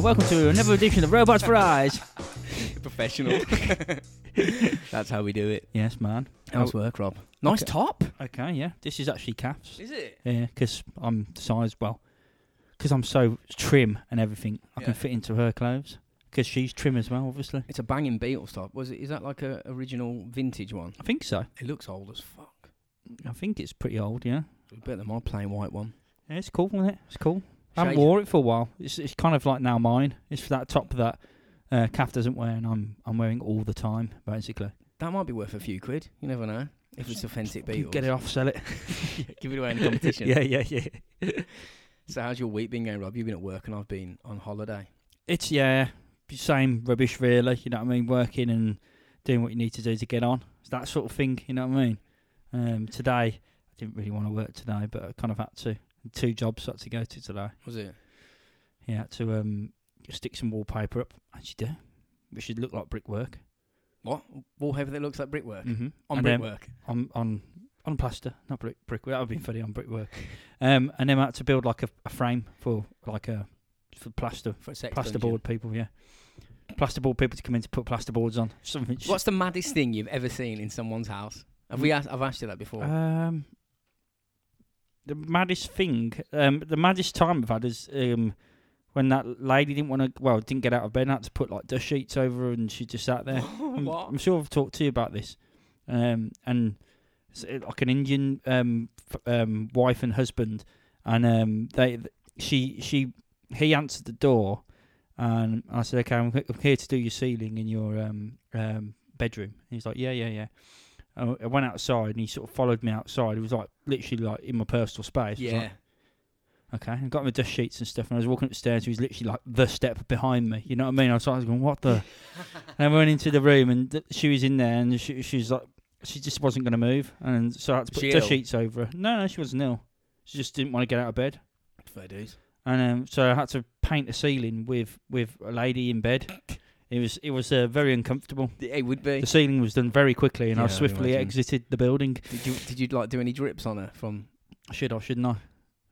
Hello, welcome to another edition of Robots for Eyes. Professional. That's how we do it. Yes, man. How's oh. work, Rob? Nice Okay. top. Okay, yeah. This is actually Kath's. Is it? Yeah, because I'm the size, well, because I'm so trim and everything, I Yeah. can fit into her clothes. Because she's trim as well, obviously. It's a banging Beatles top. Was it? Is that like a original vintage one? I think so. It looks old as fuck. I think it's pretty old, yeah. Better than my plain white one. Yeah, it's cool, isn't it? It's cool. I haven't wore it for a while. It's it's kind of like now mine. It's that top that uh, Kath doesn't wear, and I'm I'm wearing all the time, basically. That might be worth a few quid. You never know. If it's authentic Beatles. Get it off, sell it. Give it away in the competition. yeah, yeah, yeah. So how's your week been going, Rob? You've been at work and I've been on holiday. It's yeah, same rubbish really. You know what I mean? Working and doing what you need to do to get on. It's that sort of thing. You know what I mean? Um, today I didn't really want to work today, but I kind of had to. Two jobs I had to go to today. Was it? Yeah, had to um, stick some wallpaper up. As you do, which should look like brickwork. What? Wallpaper that looks like brickwork? Mm-hmm. On and brickwork? on on on plaster, not brick brickwork. That would be funny on brickwork. Um, and then I had to build like a, a frame for like a for plaster For plasterboard people. Yeah, plasterboard people to come in to put plasterboards on. Something. What's the maddest thing you've ever seen in someone's house? Have we asked, I've asked you that before. Um, the maddest thing, um, the maddest time I've had is um, when that lady didn't want to, well, didn't get out of bed and had to put like dust sheets over her and she just sat there. I'm. I'm sure I've talked to you about this. Um, and it's uh, like an Indian um, f- um, wife and husband, and um, they, she, she, he answered the door, and I said, "Okay, I'm, I'm here to do your ceiling in your um, um, bedroom." And he's like, "Yeah, yeah, yeah." I I went outside, and he sort of followed me outside. It was like literally like in my personal space. I was yeah. like, Okay, I got my dust sheets and stuff, and I was walking upstairs. He was literally like the step behind me. You know what I mean? I was, like, I was going, "What the?" and I went into the room, and th- she was in there, and she, she was like, she just wasn't going to move, and so I had to put She dust ill? sheets over her. No, no, she wasn't ill. She just didn't want to get out of bed, Fair dues. and um, so I had to paint the ceiling with with a lady in bed. It was it was uh, very uncomfortable. It would be. The ceiling was done very quickly, and Yeah, I I swiftly imagine. exited the building. Did you did you like do any drips on her from? Should I? Shouldn't I?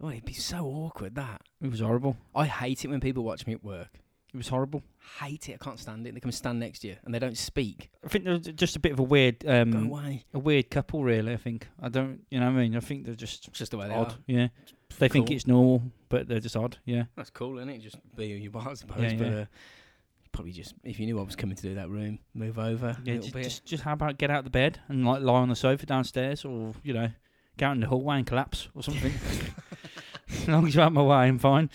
Oh, it'd be so awkward that. It was horrible. I hate it when people watch me at work. It was horrible. Hate it. I can't stand it. They come stand next to you and they don't speak. I think they're just a bit of a weird Go um, away. a weird couple, really. I think I don't, you know, what I mean, I think they're just It's just the way they are. Yeah, they think it's normal, but they're just odd. Yeah, That's cool, isn't it? Just be who you are, I suppose. Yeah, but uh, probably just if you knew I was coming to do that room, move over. a yeah. little Just, bit. just, just how about get out of the bed and like lie on the sofa downstairs, or you know, go out in the hallway and collapse or something. as long as you're out my way, I'm fine.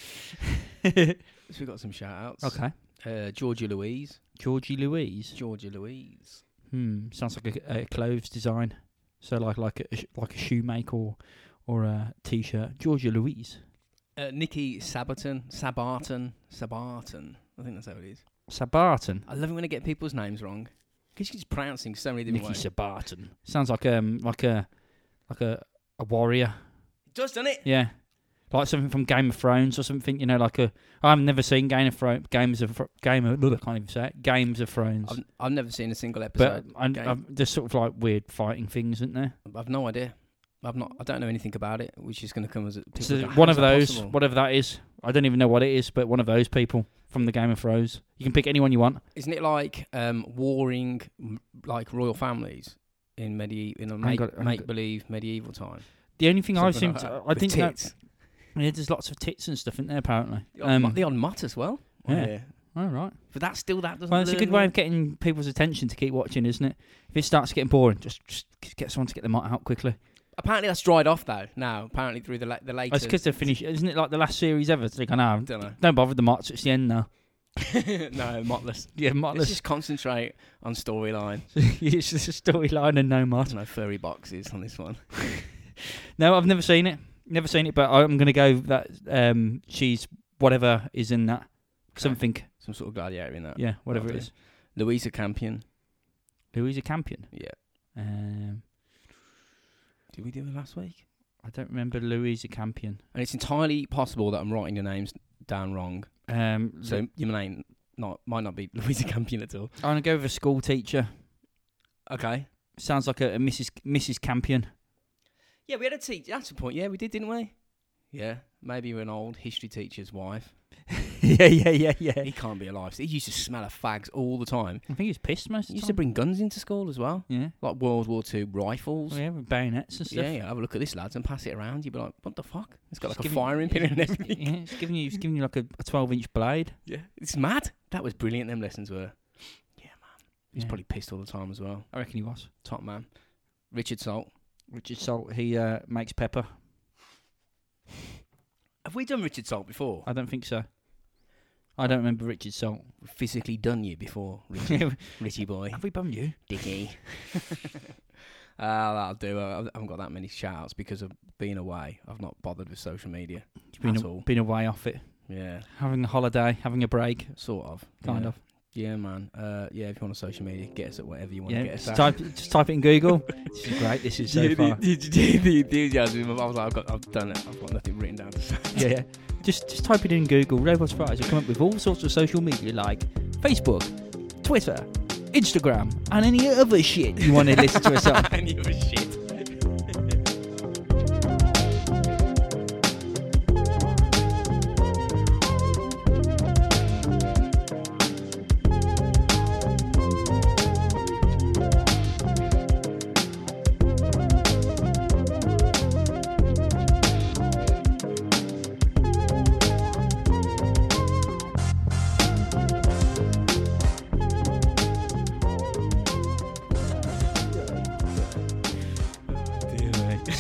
So we got some shout outs. okay, Uh, Georgia Louise. Georgie Louise. Georgia Louise. Hmm, sounds like a, a clothes design. So like like a sh- like a shoemaker or or a t-shirt. Georgia Louise. Uh, Nikki Sabaton. Sabarton. Sabarton. I think that's how it is. Sabarton. I love it when I get people's names wrong. Because she's pronouncing so many different Nicky ways. Sabarton. Sounds like um like a like a a warrior. It does, doesn't it? Yeah, like something from Game of Thrones or something. You know, like a I've never seen Game of Thrones. Games of Game of Look, I can't even say it. Games of Thrones. I've, I've never seen a single but episode. I, Game. I've, there's sort of like weird fighting things, isn't there? I've no idea. I've not. I don't know anything about it, which is going to come as a people So go, one "How's of that those, possible?" whatever that is, I don't even know what it is, but one of those people from the Game of Thrones. You can pick anyone you want. Isn't it like um, warring like royal families in medieval in a make, got it, I ain't make believe medieval time? The only thing I Something seem like to, I think didn't Yeah, there's lots of tits and stuff in there apparently. The mu- Um, the odd mutt as well. yeah. All right. But that still that doesn't. Well, it's a good way of getting people's attention to keep watching, isn't it? If it starts getting boring, just, just get someone to get the mot out quickly. Apparently that's dried off though. Now apparently through the la- the It's latest. because they're finished. Isn't it like the last series ever? It's like, I know. don't know. Don't bother the mots. It's the end now. no, motless. Yeah, Let's motless. just concentrate on storyline. it's just a storyline and no mot. No furry boxes on this one. No, I've never seen it. Never seen it, but I'm going to go that um, she's whatever is in that. Something. Some sort of gladiator in that. Yeah, whatever Okay. it is. Louisa Campion. Louisa Campion. Yeah. Um, Did we do it last week? I don't remember Louisa Campion. And it's entirely possible that I'm writing your names down wrong. Um, So your name not might not be Louisa Campion at all. I'm going to go with a school teacher. Okay. Sounds like a, a Mrs. Mrs. Campion. Yeah, we had a teacher. That's the point. Yeah, we did, didn't we? Yeah, maybe you're an old history teacher's wife. yeah, yeah, yeah, yeah. He can't be alive. He used to smell of fags all the time. I think he was pissed most He of used the to bring guns into school as well, yeah. like World War Two rifles. Oh, yeah, with bayonets and stuff. Yeah, yeah, have a look at this, lads, and pass it around. You'd be like, what the fuck? It's got It's like a firing pin and everything. Yeah, it's giving you, it's giving you like a, a 12 inch blade. Yeah. It's mad. That was brilliant, them lessons were. Yeah, man. He was Yeah. probably pissed all the time as well. I reckon he was. Top man. Richard Salt. Richard Salt, he uh, makes pepper. Have we done Richard Salt before? I don't think so. I don't remember Richard Salt. We've physically done you before, Richie, Richie boy. Have we bummed you? Dicky. Uh, that'll do. I haven't got that many shout outs because of being away. I've not bothered with social media. You've been, At a, all. been away off it. Yeah, Having a holiday, having a break, sort of. kind yeah. of. Yeah, man. Uh, yeah, if you want a social media, get us at whatever you want to get us just at. type, just type it in Google. this is great. This is so Yeah, far. the, the, the enthusiasm. I was like, I've, got, I've done it. I've got nothing written down to say. yeah, yeah. Just just type it in Google. Robots Fries will come up with all sorts of social media like Facebook, Twitter, Instagram, and any other shit you want to listen to us on. any you were shit.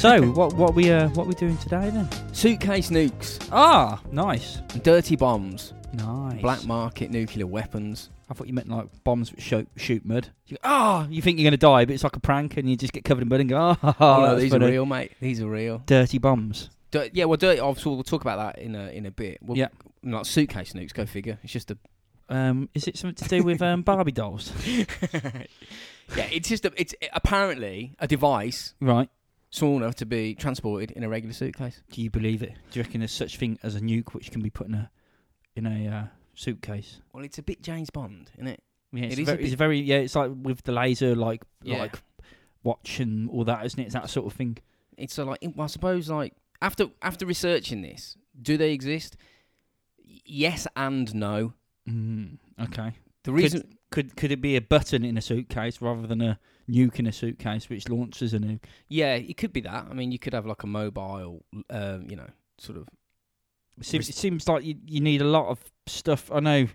So what what we uh what we doing today then? Suitcase nukes, Ah, nice, dirty bombs, nice. black market nuclear weapons. I thought you meant like bombs that shoot shoot mud. You, ah, you think you're gonna die, but it's like a prank, and you just get covered in mud and go, ah, oh, Oh, no, that's these funny." are real, mate. These are real. Dirty bombs. Yeah, well, dirty. Obviously, we'll talk about that in a in a bit. Well, Yeah. like suitcase nukes. Go figure. It's just a Um, is it something to do with um Barbie dolls? yeah. It's just a. It's apparently a device Right. Small enough to be transported in a regular suitcase. Do you believe it? Do you reckon there's such thing as a nuke which can be put in a in a uh, suitcase? Well, it's a bit James Bond, isn't it? Yeah, it's, It a is a very, it's a very yeah. It's like with the laser like Yeah. like watch and all that, isn't it? It's that sort of thing. It's a, like. Well, I suppose like after after researching this, do they exist? Yes and no. Mm, okay. The reason Could could it be a button in a suitcase rather than a nuke in a suitcase which launches a nuke? Yeah, it could be that. I mean, you could have like a mobile, um, you know, sort of. It seems, it seems like you, you need a lot of stuff. I know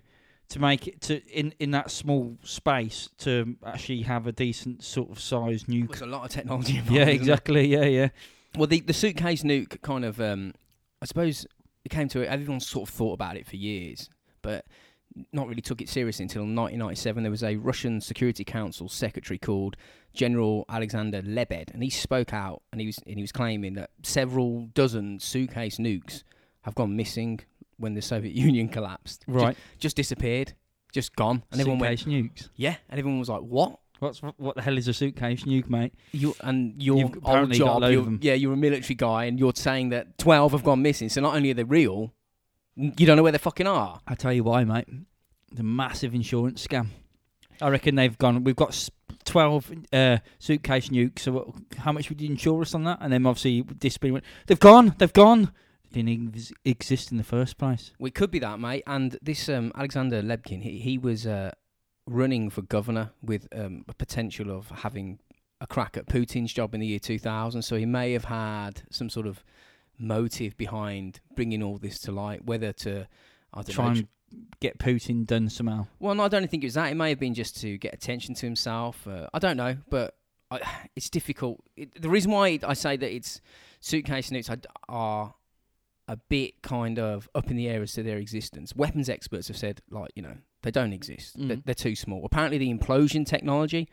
to make it to in in that small space to actually have a decent sort of size nuke. There's a lot of technology involved. Yeah, exactly. Yeah, yeah. Well, the the suitcase nuke kind of, um, I suppose, it came to it. Everyone sort of thought about it for years, but not really took it seriously until 1997. There was a Russian Security Council secretary called General Alexander Lebed, and he spoke out and he was and he was claiming that several dozen suitcase nukes have gone missing when the Soviet Union collapsed. Right. just, disappeared, just gone, and everyone went, suitcase nukes. yeah, and everyone was like, what? What's what the hell is a suitcase nuke, mate? You and your You've old apparently got a job, load you're- them. yeah, you're a military guy, and you're saying that twelve have gone missing. So not only are they real, you don't know where they fucking are. I tell you why, mate. The massive insurance scam. I reckon they've gone. We've got twelve uh, suitcase nukes. So how much would you insure us on that? And then obviously discipline. They've gone. They've gone. They didn't ex- exist in the first place. Well, it could be that, mate. And this um, Alexander Lebkin, he he was uh, running for governor with um, a potential of having a crack at Putin's job in the year 2000. So he may have had some sort of motive behind bringing all this to light, whether to I don't Try know, and get Putin done somehow. Well, no, I don't think it was that. It may have been just to get attention to himself. Uh, I don't know, but I, it's difficult. It, the reason why I say that it's suitcase nukes are, are a bit kind of up in the air as to their existence. Weapons experts have said, like, you know, they don't exist. They're, Mhm. they're too small. Apparently, the implosion technology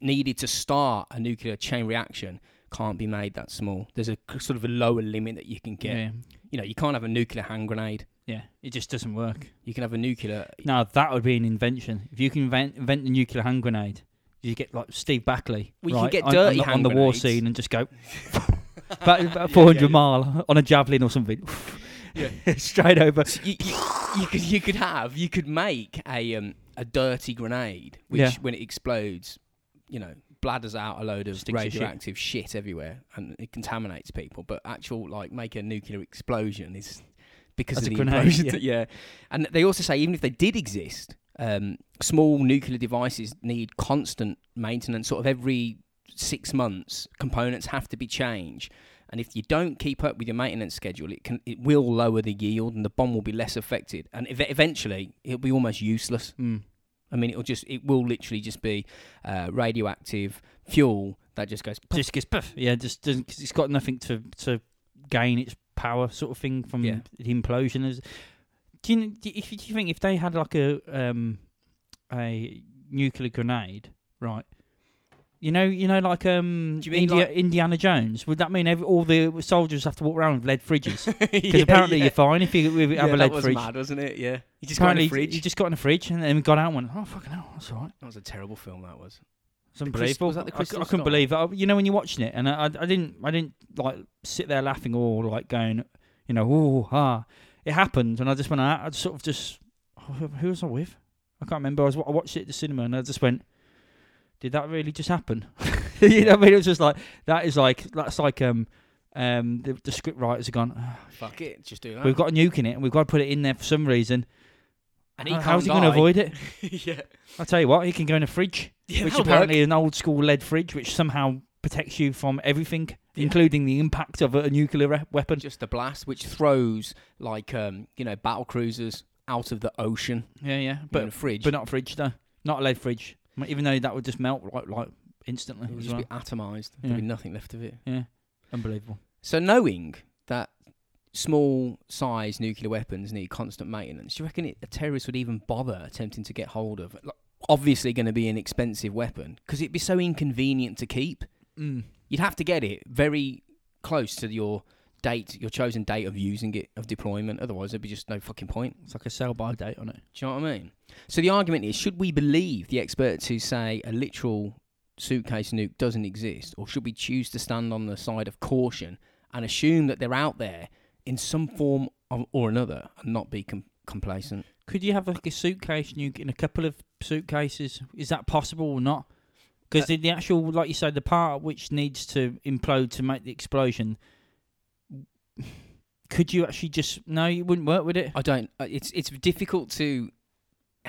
needed to start a nuclear chain reaction can't be made that small. There's a sort of a lower limit that you can get. Yeah. You know, you can't have a nuclear hand grenade. Yeah. It just doesn't work. You can have a nuclear. Now that would be an invention. If you can invent, invent the nuclear hand grenade, you get like Steve Backley. Well, you can get dirty on, the- on hand the war grenades. scene and just go about, about 400 mile on a javelin or something. Yeah. Straight over. So you, you, you could you could have you could make a um a dirty grenade which Yeah. when it explodes, you know, bladders out a load of of shit. radioactive shit. everywhere and it contaminates people. But actual like make a nuclear explosion is because As of the grenade, implosion. Yeah. and they also say even if they did exist, um, small nuclear devices need constant maintenance. Sort of every six months, components have to be changed. And if you don't keep up with your maintenance schedule, it can it will lower the yield, and the bomb will be less affected. And ev- eventually, it'll be almost useless. Mm. I mean, it'll just it will literally just be uh, radioactive fuel that just goes. Just gets puff. Yeah, just doesn't. Cause it's got nothing to to gain its power, sort of thing from Yeah. the implosion. Do you, do you, you- do you think if they had like a um a nuclear grenade, right? You know, you know, like um, Do you mean India, like- Indiana Jones. Would that mean every, all the soldiers have to walk around with lead fridges? Because Yeah, apparently yeah. you're fine if you have yeah, a that lead was fridge. mad, wasn't it? Yeah, you just got in Apparently, a fridge. you just got in a fridge and then got out and went, oh fucking hell, that's all right. that was a terrible film. That was. It's The unbelievable. was that the I c- Crystal I, couldn't Skull? believe it. I- You know when you're watching it, and I, I, I didn't, I didn't like sit there laughing or like going, you know, ooh, ah. It happened, and I just went out. I sort of just, oh, who- who was I with? I can't remember. I was, I watched it at the cinema, and I just went, did that really just happen? you know, what I mean, it was just like that is like that's like um um the, the script writers have gone. "Ah, Fuck it, just do that. We've got a nuke in it, and we've got to put it in there for some reason. and he How- can't How's he going to avoid it? yeah, I'll tell you what, he can go in a fridge. yeah which apparently work. is an old school lead fridge, which somehow protects you from everything, Yeah. including the impact of a, a nuclear re- weapon. just a blast which throws like um you know battle cruisers out of the ocean Yeah, yeah, but in a fridge. but not a fridge though, not a lead fridge. Mean, Even though that would just melt like like instantly it would just well. be atomized. Yeah. There'd be nothing left of it. Yeah, unbelievable. So knowing that small size nuclear weapons need constant maintenance, do you reckon it, a terrorist would even bother attempting to get hold of? Like, obviously, going to be an expensive weapon because it'd be so inconvenient to keep. Mm. You'd have to get it very close to your date, your chosen date of using it, of deployment. Otherwise, there'd be just no fucking point. It's like a sell by date on it. Do you know what I mean? So the argument is: should we believe the experts who say a literal suitcase nuke doesn't exist, or should we choose to stand on the side of caution and assume that they're out there in some form of, or another, and not be com- complacent? Could you have like a suitcase nuke in a couple of suitcases? Is that possible or not? Because Uh, the, the actual, like you said, the part which needs to implode to make the explosion, could you actually just no? You wouldn't work with it. I don't. uh, It's it's difficult to,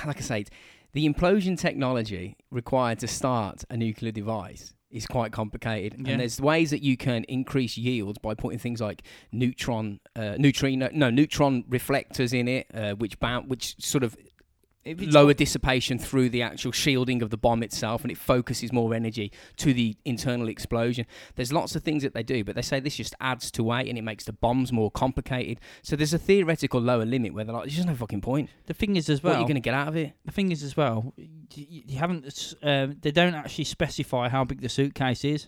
like I say, the implosion technology required to start a nuclear device is quite complicated, Yeah. and there's ways that you can increase yields by putting things like neutron, uh, neutrino, no neutron reflectors in it, uh, which bound, which sort of lower dissipation through the actual shielding of the bomb itself, and it focuses more energy to the internal explosion. There's lots of things that they do, but they say this just adds to weight and it makes the bombs more complicated. So there's a theoretical lower limit where they're like, there's just no fucking point. the thing is as what are well. you're going to get out of it? The thing is as well, you haven't. Um, they don't actually specify how big the suitcase is.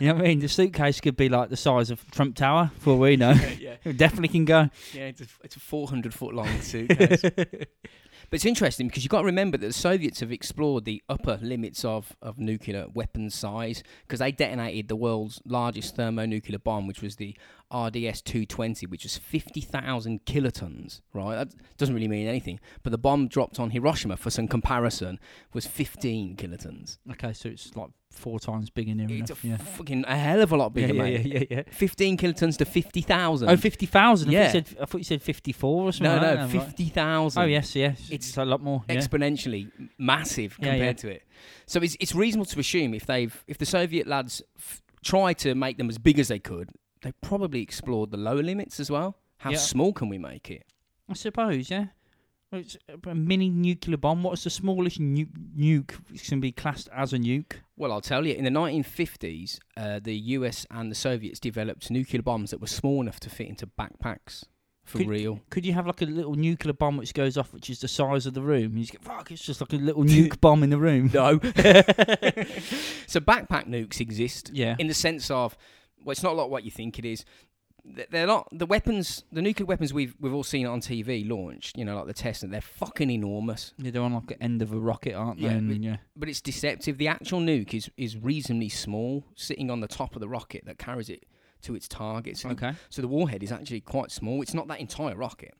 You know what I mean? The suitcase could be like the size of Trump Tower, for all we know. yeah, it definitely can go. yeah, it's a, it's a 400 foot long suitcase. But it's interesting because you've got to remember that the Soviets have explored the upper limits of, of nuclear weapon size because they detonated the world's largest thermonuclear bomb, which was the RDS 220, which was 50,000 kilotons, right? That doesn't really mean anything. But the bomb dropped on Hiroshima, for some comparison, was 15 kilotons. okay, so it's like four times bigger near It's a enough. yeah. fucking a hell of a lot bigger, yeah, mate. yeah, yeah, yeah. 15 kilotons to 50,000. Oh, 50,000. Yeah. I, thought you said, I thought you said 54 or something. no, like no, that. I'm like, 50,000. Oh, yes, yes. It's It's a lot more. Yeah. exponentially massive Yeah, compared yeah. to it. So it's it's reasonable to assume if they've if the Soviet lads f- tried to make them as big as they could, they probably explored the lower limits as well. How Yeah. small can we make it? I suppose, yeah. It's a mini nuclear bomb. What's the smallest nu- nuke which can be classed as a nuke? Well, I'll tell you. In the 1950s, uh, the US and the Soviets developed nuclear bombs that were small enough to fit into backpacks for Could- real. Could you have like a little nuclear bomb which goes off, which is the size of the room? You just get fuck. It's just like a little nuke bomb in the room. No. so backpack nukes exist. Yeah. in the sense of well, it's not like what you think it is. Th- They're not the weapons, the nuclear weapons we've we've all seen on TV launched. You know, like the test, and they're fucking enormous. Yeah, they're on like the end of a rocket, aren't they? Yeah, And, but- yeah. But it's deceptive. The actual nuke is is reasonably small, sitting on the top of the rocket that carries it to its target. So, Okay. so the warhead is actually quite small. It's not that entire rocket.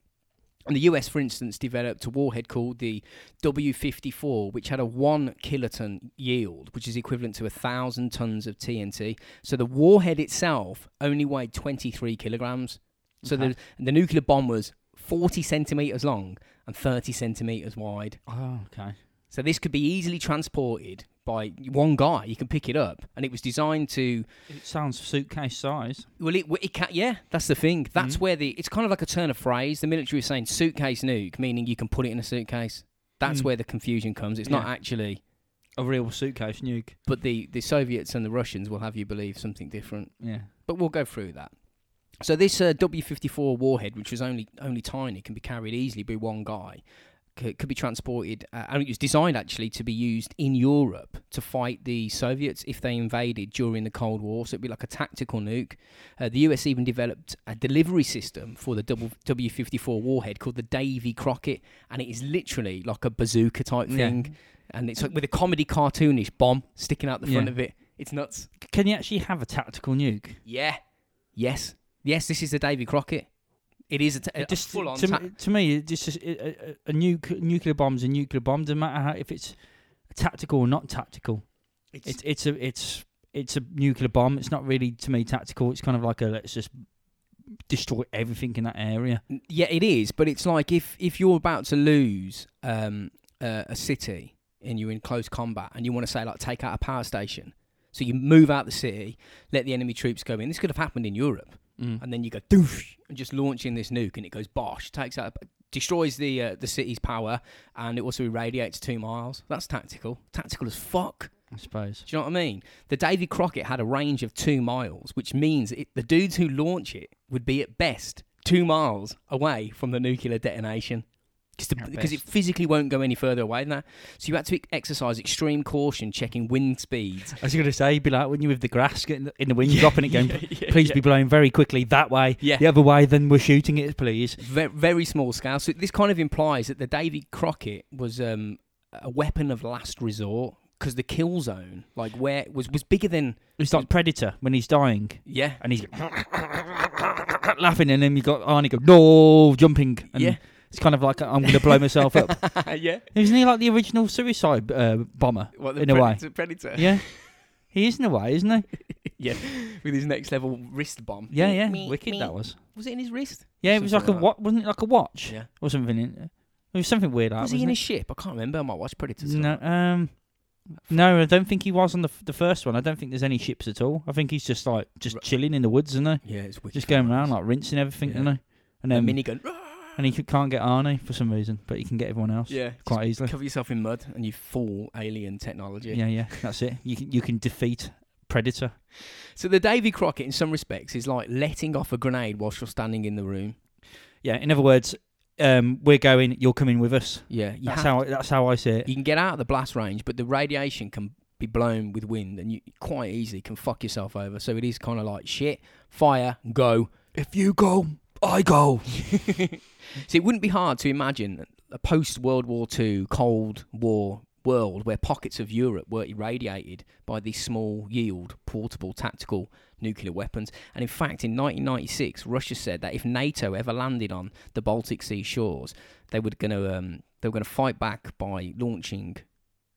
And the US, for instance, developed a warhead called the W54, which had a one kiloton yield, which is equivalent to a thousand tons of TNT. So the warhead itself only weighed 23 kilograms. So Okay. the the nuclear bomb was 40 centimeters long and 30 centimeters wide. Oh, okay. So this could be easily transported by one guy. You can pick it up, and it was designed to. It sounds suitcase size. Well, it, it can, yeah, that's the thing. That's Mhm. where the it's kind of like a turn of phrase. The military is saying suitcase nuke, meaning you can put it in a suitcase. That's Mm. where the confusion comes. It's not actually. A real suitcase nuke. But the the Soviets and the Russians will have you believe something different. Yeah. But we'll go through that. So this uh, W54 warhead, which was only only tiny, can be carried easily by one guy. C- could be transported, uh, and it was designed actually to be used in Europe to fight the Soviets if they invaded during the Cold War. So it'd be like a tactical nuke. Uh, the US even developed a delivery system for the double W54 warhead called the Davy Crockett, and it is literally like a bazooka type Yeah. thing. And it's like with a comedy cartoonish bomb sticking out the front Yeah. of it. It's nuts. Can you actually have a tactical nuke? Yeah. Yes. Yes, this is the Davy Crockett. It is a, t- a just full on. to, me, to me, just a, a, a nuke, nuclear bomb's a nuclear bomb. Doesn't matter how, if it's tactical or not tactical. It's it's a it's it's a nuclear bomb. It's not really to me tactical. It's kind of like a let's just destroy everything in that area. yeah, it is. But it's like if if you're about to lose um, uh, a city and you're in close combat and you want to say like take out a power station, so you move out the city, let the enemy troops go in. This could have happened in Europe, Mm. and then you go doosh and just launch in this nuke, and it goes bosh, takes out, destroys the uh, the city's power, and it also irradiates two miles. That's tactical. Tactical as fuck. I suppose. Do you know what I mean? The Davy Crockett had a range of two miles, which means it, the dudes who launch it would be at best two miles away from the nuclear detonation. Just to- At because it physically won't go any further away than that. So you had to exercise extreme caution, checking wind speeds. I was going to say, be like when you're with the grass getting the- in the wind, dropping it, going, Yeah, yeah, please yeah. be blowing very quickly that way. Yeah. The other way, then we're shooting it, please. Very, very small scale. So this kind of implies that the Davy Crockett was um, a weapon of last resort because the kill zone, like where was was bigger than It's like Predator when he's dying yeah and he's laughing, and then you got Arnie go, no, jumping. And Yeah. It's kind of like I'm going to blow myself up. yeah. Isn't he like the original suicide uh, bomber? What, the In a way. predator, Predator. Yeah. He is in a way, isn't he? yeah, with his next level wrist bomb. Yeah, yeah. me- Wicked me. that was. Was it in his wrist? Yeah, it was like a Something like what? Wasn't it like a watch Yeah. or something? In, it was something weird. Like, was he in it? a ship? I can't remember. I might watch Predators. No, um, no, I don't think he was on the f- the first one. I don't think there's any ships at all. I think he's just like just Right. chilling in the woods, isn't he? Yeah, it's wicked. Just going around like rinsing everything, Yeah. isn't he? And a then minigun. And he c- can't get Arnie for some reason, but he can get everyone else Yeah, quite easily. Cover yourself in mud and you fall alien technology. Yeah, yeah, that's it. You can you can defeat Predator. So the Davy Crockett, in some respects, is like letting off a grenade whilst you're standing in the room. Yeah, in other words, um, we're going. You're coming with us. Yeah, you That's have how that's how I see it. you can get out of the blast range, but the radiation can be blown with wind, and you quite easily can fuck yourself over. So it is kind of like shit, fire, go. If you go, I go. So it wouldn't be hard to imagine a post World War II Cold War world where pockets of Europe were irradiated by these small yield portable tactical nuclear weapons. And in fact, in 1996, Russia said that if NATO ever landed on the Baltic Sea shores, they were going to um, they were going to fight back by launching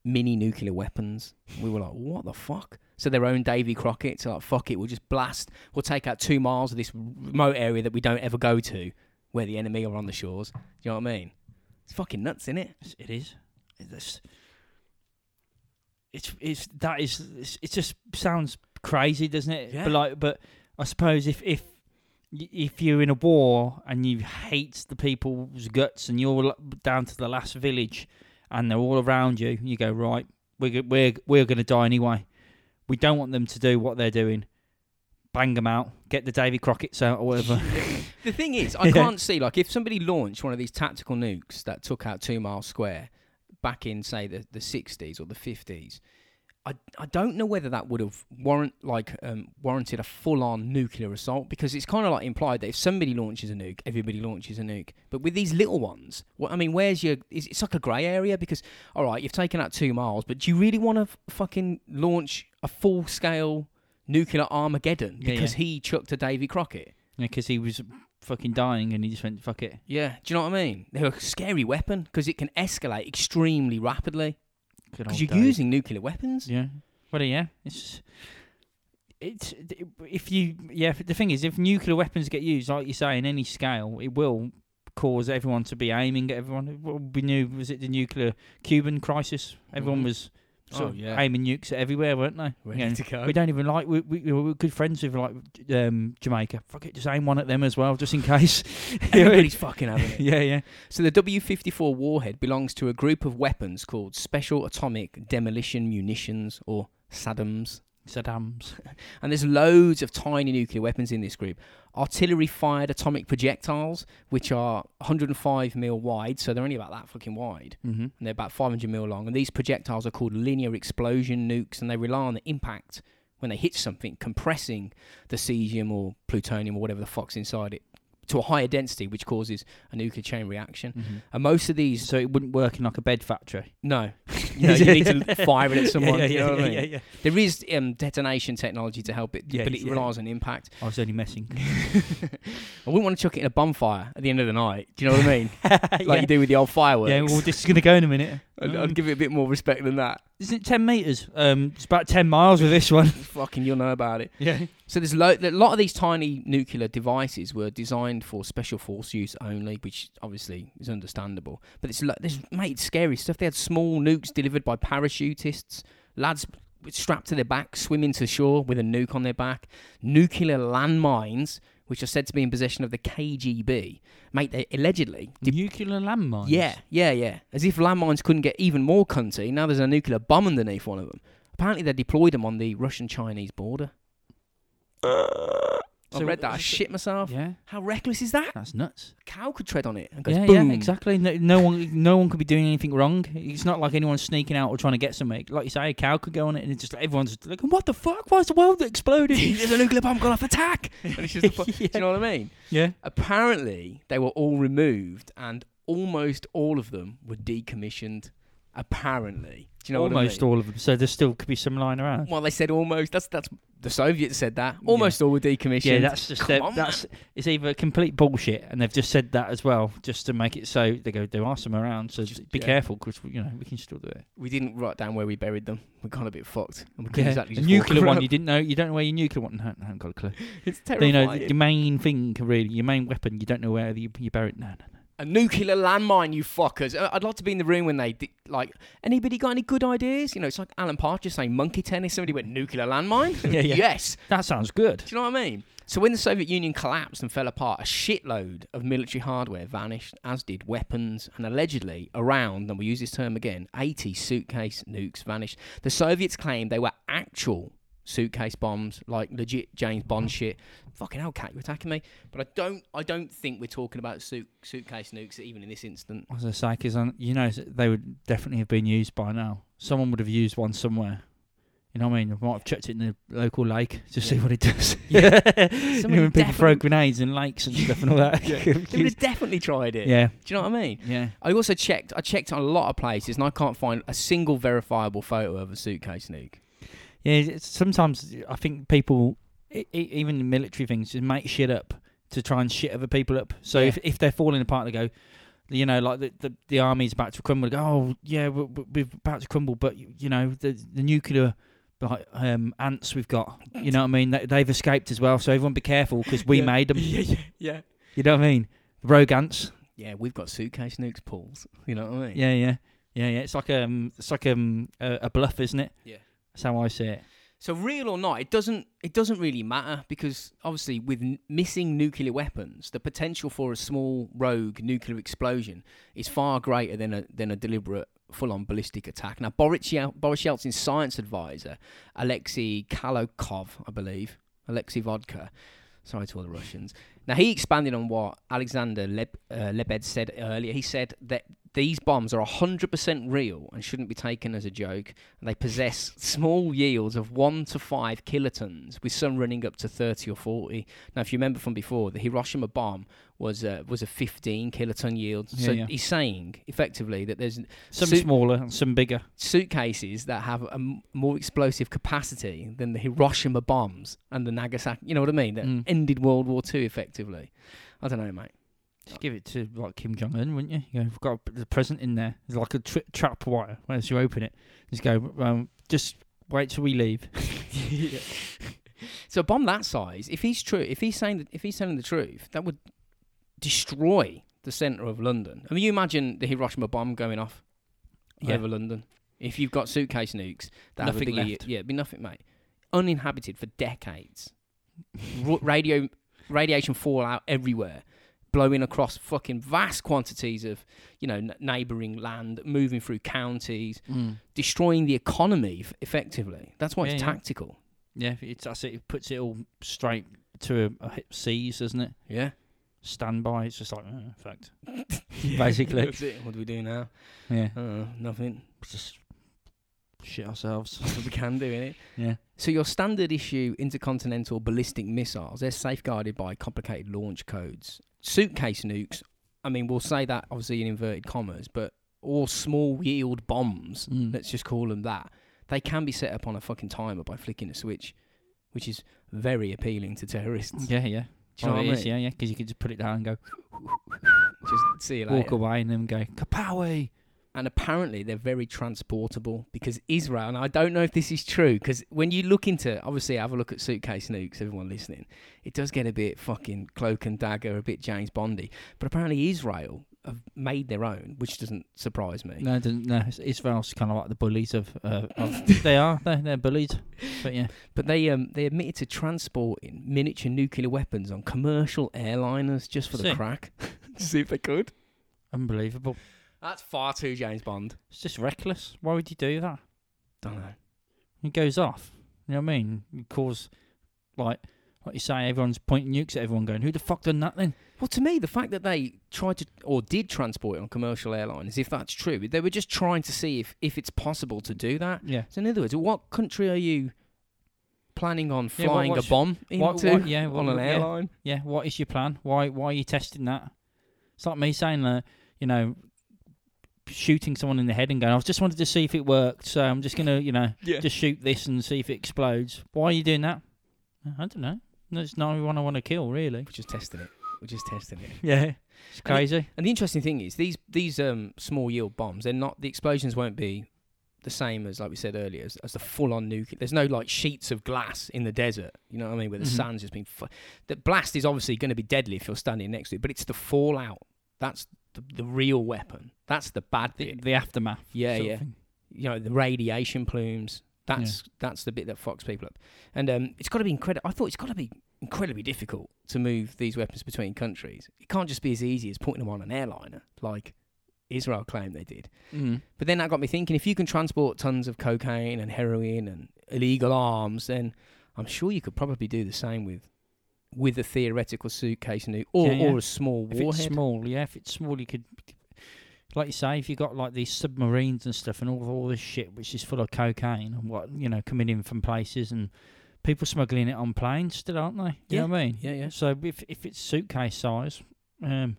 mini nuclear weapons. We were like, what the fuck? So their own Davy Crockett, so like, fuck it, we'll just blast. We'll take out two miles of this remote area that we don't ever go to, where the enemy are on the shores. Do you know what I mean? It's fucking nuts, isn't it? It is. It's it's, it's that is it's, it just sounds crazy, doesn't it? Yeah. But like, but I suppose if if if you're in a war and you hate the people's guts and you're down to the last village and they're all around you, you go right. We're we're we're going to die anyway. We don't want them to do what they're doing. Bang them out. Get the Davy Crockett's out or whatever. The thing is, I Yeah. can't see like if somebody launched one of these tactical nukes that took out two miles square back in say the the sixties or the fifties. I, I don't know whether that would have warrant like um, warranted a full on nuclear assault because it's kind of like implied that if somebody launches a nuke, everybody launches a nuke. But with these little ones, what I mean, where's your? It's, it's like a grey area because all right, you've taken out two miles, but do you really want to f- fucking launch a full scale nuclear Armageddon Yeah, because yeah. he chucked a Davy Crockett? Because he was fucking dying and he just went fuck it. Yeah, do you know what I mean? They're a scary weapon because it can escalate extremely rapidly Good because you're days. using nuclear weapons. Yeah. Well, yeah. It's it's if you yeah. The thing is, if nuclear weapons get used, like you say, in any scale, it will cause everyone to be aiming at everyone. It will be new. Was it the nuclear Cuban crisis? Everyone Mhm. was sort Oh, of yeah. aiming nukes everywhere, weren't they? Ready You know, to go. we don't even like we, we we we're good friends with like um, Jamaica. Fuck it, just aim one at them as well, just in case. You know what I mean? Everybody's fucking having it. yeah, yeah. So the W54 warhead belongs to a group of weapons called Special Atomic Demolition Munitions, or SADMs. Saddam's. And there's loads of tiny nuclear weapons in this group. Artillery fired atomic projectiles, which are 105 mil wide, so they're only about that fucking wide, Mm-hmm. and they're about 500 mil long. And these projectiles are called linear explosion nukes, and they rely on the impact when they hit something, compressing the cesium or plutonium or whatever the fuck's inside it to a higher density, which causes a nuclear chain reaction. Mm-hmm. And most of these, So it wouldn't work in like a bed factory. no, you, know, you need to fire it at someone. Yeah, you yeah, know what I mean? yeah, yeah. There is um, detonation technology to help it, Yeah, but it yeah. relies on impact. I was only messing. I wouldn't want to chuck it in a bonfire at the end of the night. Do you know what I mean? like yeah. you do with the old fireworks. yeah, well, this is going to go in a minute. I'd, I'd give it a bit more respect than that. Isn't it 10 metres? Um, it's about 10 miles with this one. Fucking, you'll know about it. Yeah. So there's lo- a lot of these tiny nuclear devices were designed for special force use only, which obviously is understandable. But it's lo- this made scary stuff. They had small nukes delivered by parachutists, lads strapped to their back, swimming to shore with a nuke on their back, nuclear landmines, which are said to be in possession of the KGB. Mate, they allegedly. de- Nuclear landmines? yeah, yeah, yeah. As if landmines couldn't get even more cunty. Now there's a nuclear bomb underneath one of them. Apparently they deployed them on the Russian-Chinese border. Uh, I So- read that. I shit myself. Yeah, How reckless is that? that's nuts. A cow could tread on it and goes Yeah, boom. yeah, exactly. No, no one, no one could be doing anything wrong. It's not like anyone's sneaking out or trying to get something. Like you say, a cow could go on it, and it's just like, everyone's just like, "What the fuck? Why's the world exploded?" There's a nuclear bomb gone off. Attack! And it's just fu- Do you know what I mean? yeah. Apparently, they were all removed, and almost all of them were decommissioned. Apparently, do you know Almost I mean? all of them. So there still could be some lying around. Well, they said almost. That's that's the Soviets said that. Almost all were decommissioned. Yeah, that's just their- that's it's either complete bullshit, and they've just said that as well, just to make it so they go there are some around. So Just- be yeah. careful because you know we can still do it. we didn't write down where we buried them. We got a bit fucked. And we couldn't Yeah, exactly the nuclear one around. you didn't know. You don't know where your nuclear one. No, no, I haven't got a clue. It's terrifying. you know your main thing really, your main weapon? You don't know where you you bury it. No, no, no. A nuclear landmine, you fuckers. Uh, I'd like to be in the room when they, di- like, anybody got any good ideas? You know, it's like Alan Partridge saying monkey tennis. Somebody went, nuclear landmine? Yeah, yeah. Yes. That sounds good. Do you know what I mean? So when the Soviet Union collapsed and fell apart, a shitload of military hardware vanished, as did weapons, and allegedly around, and we use this term again, 80 suitcase nukes vanished. The Soviets claimed they were actual suitcase bombs, like legit James Bond mm. shit. Fucking hell, cat, you're attacking me. But I don't, I don't think we're talking about suit, suitcase nukes even in this instant. As I say, because uh, you know they would definitely have been used by now. Someone would have used one somewhere. You know what I mean? I might have checked it in the local lake to see what it does. Yeah. you know, when people throw grenades in lakes and stuff and all that. They would have definitely tried it. yeah, Do you know what I mean? yeah. I also checked. I checked on a lot of places, and I can't find a single verifiable photo of a suitcase nuke. Yeah, sometimes I think people, even military things, just make shit up to try and shit other people up. So Yeah. if if they're falling apart, they go, you know, like the the, the army's about to crumble. They go, oh yeah, we're, we're about to crumble, but you know the the nuclear. Like um, ants we've got, you know what I mean. They, they've escaped as well, so everyone be careful because we Yeah. made them. yeah, yeah, yeah. You know what I mean? The Rogue ants. Yeah, we've got suitcase nukes, pools. You know what I mean? Yeah, yeah, yeah, yeah. It's like um, it's like um, a, a bluff, isn't it? Yeah. That's how I see it. So real or not, it doesn't it doesn't really matter because obviously with n- missing nuclear weapons, the potential for a small rogue nuclear explosion is far greater than a than a deliberate full-on ballistic attack. Now Boris, Yel- Boris Yeltsin's science advisor, Alexei Kalokov, I believe, Alexei Vodka. Sorry to all the Russians. Now he expanded on what Alexander Leb- uh, Lebed said earlier. He said that these bombs are 100% real and shouldn't be taken as a joke. And they possess small yields of 1 to 5 kilotons, with some running up to 30 or 40. Now, if you remember from before, the Hiroshima bomb was a, was a 15 kiloton yield. so Yeah, yeah. he's saying, effectively, that there's Some smaller and some bigger. suitcases that have a m- more explosive capacity than the Hiroshima bombs and the Nagasaki. You know what I mean? That Mm. ended World War Two effectively. I don't know, mate. Just give it to like Kim Jong Un, wouldn't you? You know, we've got the present in there. There's like a tri- trap wire. Once you open it, just go. Um, just wait till we leave. So a bomb that size, if he's true, if he's saying, that, if he's telling the truth, that would destroy the centre of London. I mean, you imagine the Hiroshima bomb going off Yeah. over London. If you've got suitcase nukes, that have a Nothing left. yeah, it'd be nothing, mate. Uninhabited for decades. Radio, radiation fallout everywhere, blowing across fucking vast quantities of, you know, n- neighbouring land, moving through counties, Mm. destroying the economy f- effectively. That's why Yeah, it's yeah. tactical. Yeah, it's that's it. It puts it all straight to a, a hit seas, doesn't it? Yeah. Standby. It's just like, uh, in fact, basically, it. What do we do now? yeah, Uh, nothing. just shit ourselves. What we can do, innit? yeah, So your standard issue intercontinental ballistic missiles, they're safeguarded by complicated launch codes. Suitcase nukes, I mean, we'll say that obviously in inverted commas, but all small yield bombs, Mm. let's just call them that, they can be set up on a fucking timer by flicking a switch, which is very appealing to terrorists. yeah, yeah. Do you know Oh, what it I is, mean? yeah, yeah. Because you could just put it down and go Just see you later. walk away and then go kapowie. And apparently they're very transportable because Israel, and I don't know if this is true, because when you look into, obviously, have a look at suitcase nukes, everyone listening, it does get a bit fucking cloak and dagger, a bit James Bondy. But apparently Israel have made their own, which doesn't surprise me. No, it doesn't, no. Israel's kind of like the bullies of. Uh, of they are. They're, they're bullies. But yeah, But they um they admitted to transporting miniature nuclear weapons on commercial airliners just for the Sick. crack. See if they could. unbelievable. That's far too James Bond. It's just reckless. Why would you do that? Don't know. He goes off. You know what I mean? You cause, like, like you say, everyone's pointing nukes at everyone, going, "Who the fuck done that then?" Well, to me, the fact that they tried to or did transport it on commercial airlines, if that's true, they were just trying to see if, if it's possible to do that. Yeah. So, in other words, what country are you planning on Yeah, what- flying what's- a bomb into what- what- yeah, on what- an yeah. airline? Yeah. What is your plan? Why? Why are you testing that? It's like me saying, that. you know, shooting someone in the head and going, "I just wanted to see if it worked, so I'm just gonna, you know, Yeah. just shoot this and see if it explodes." Why are you doing that? I don't know. There's no one I want to kill, really. We're just testing it. We're just testing it. Yeah, it's crazy. And the interesting thing is, these these um, small yield bombs, they're not the explosions won't be the same as like we said earlier as, as the full on nuclear. There's no like sheets of glass in the desert. You know what I mean? Where the Mhm. sand's just been. Fu- the blast is obviously going to be deadly if you're standing next to it, but it's the fallout. That's the, the real weapon. That's the bad The, bit. the aftermath. Yeah, yeah. You know, the radiation plumes. That's that's the bit that fucks people up. And um, it's got to be incredible. I thought it's got to be incredibly difficult to move these weapons between countries. It can't just be as easy as putting them on an airliner, like Israel claimed they did. Mm. But then that got me thinking: if you can transport tons of cocaine and heroin and illegal arms, then I'm sure you could probably do the same with with a theoretical suitcase nuke or, Yeah, yeah. or a small If warhead. it's small, yeah. If it's small, you could, like you say, if you got like these submarines and stuff and all all this shit which is full of cocaine and what you know coming in from places and people smuggling it on planes still, aren't they? You know what I mean? yeah, yeah. So if if it's suitcase size, um,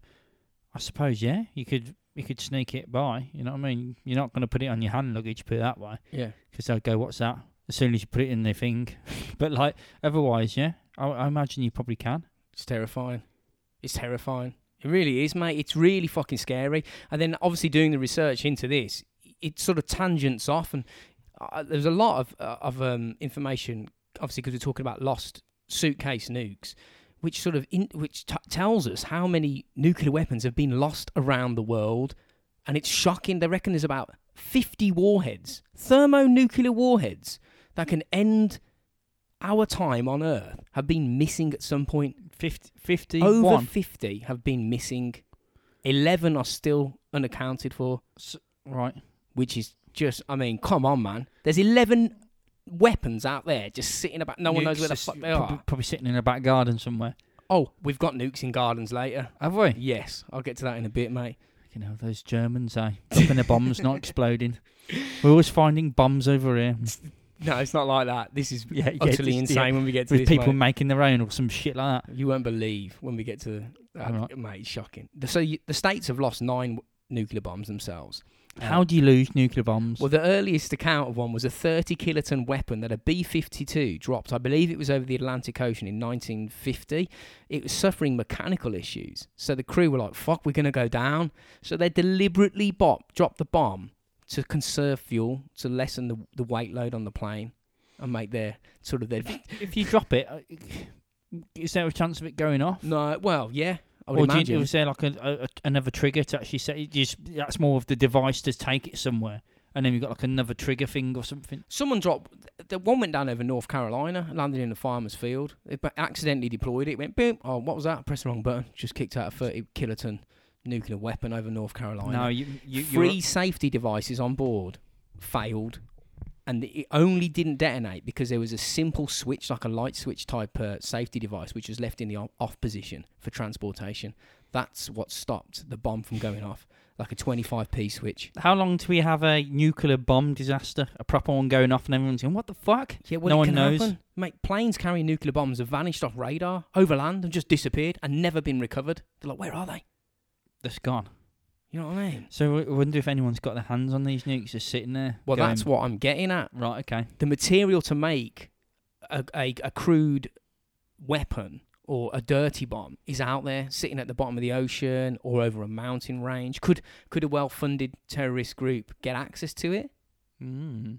I suppose yeah, you could you could sneak it by. You know what I mean? You're not going to put it on your hand luggage, put it that way, Yeah. because they'll go, "What's that?" As soon as you put it in their thing. but like otherwise, yeah, I, I imagine you probably can. It's terrifying. It's terrifying. It really is, mate. It's really fucking scary. And then, obviously, doing the research into this, it sort of tangents off, and uh, there's a lot of uh, of um, information. Obviously, because we're talking about lost suitcase nukes, which sort of in, which t- tells us how many nuclear weapons have been lost around the world, and it's shocking. They reckon there's about 50 warheads, thermonuclear warheads, that can end our time on Earth have been missing at some point. 50, 50 Over one. 50 have been missing. 11 are still unaccounted for, Right. which is just, I mean, come on, man. There's 11 weapons out there just sitting about. No one knows where the fuck they probably, are. Probably sitting in a back garden somewhere. Oh, we've got nukes in gardens later. Have we? Yes, I'll get to that in a bit, mate. You know, those Germans, eh? Dropping the bombs, not exploding. We're always finding bombs over here. No, it's not like that. This is Yeah, yeah, utterly just, insane yeah, when we get to With this. people mate. making their own or some shit like that. You won't believe when we get to that, Alright. mate. It's shocking. The- So you, the states have lost nine w- nuclear bombs themselves. How do you lose nuclear bombs? Well, the earliest account of one was a 30 kiloton weapon that a B 52 dropped. I believe it was over the Atlantic Ocean in 1950. It was suffering mechanical issues. So the crew were like, fuck, we're going to go down. So they deliberately bop, dropped the bomb to conserve fuel, to lessen the, the weight load on the plane. and make their sort of their. If you drop it, uh, is there a chance of it going off? no, well, yeah, I would or do you, is there like a, a, another trigger to actually set? it Just that's more of the device to take it somewhere, and then you've got like another trigger thing or something. Someone dropped. The one went down over North Carolina, landed in a farmer's field. Ba- accidentally deployed it. Went boom. Oh, what was that? Pressed the wrong button. Just kicked out a 30 kiloton nuclear weapon over North Carolina. No, you you Three safety devices on board failed, and it only didn't detonate because there was a simple switch, like a light switch type uh, safety device, which was left in the off position for transportation. That's what stopped the bomb from going off, like a 25p switch. How long do we have a nuclear bomb disaster, a proper one going off, and everyone's going, "What the fuck?" Yeah, well, No one knows. Happen. Mate, planes carrying nuclear bombs have vanished off radar over land and just disappeared and never been recovered. They're like, where are they? That's gone. You know what I mean? So I wonder if anyone's got their hands on these nukes just sitting there. Well, going, that's what I'm getting at. right. Okay. The material to make a, a, a crude weapon or a dirty bomb is out there, sitting at the bottom of the ocean or over a mountain range. Could could a well-funded terrorist group get access to it? Mm,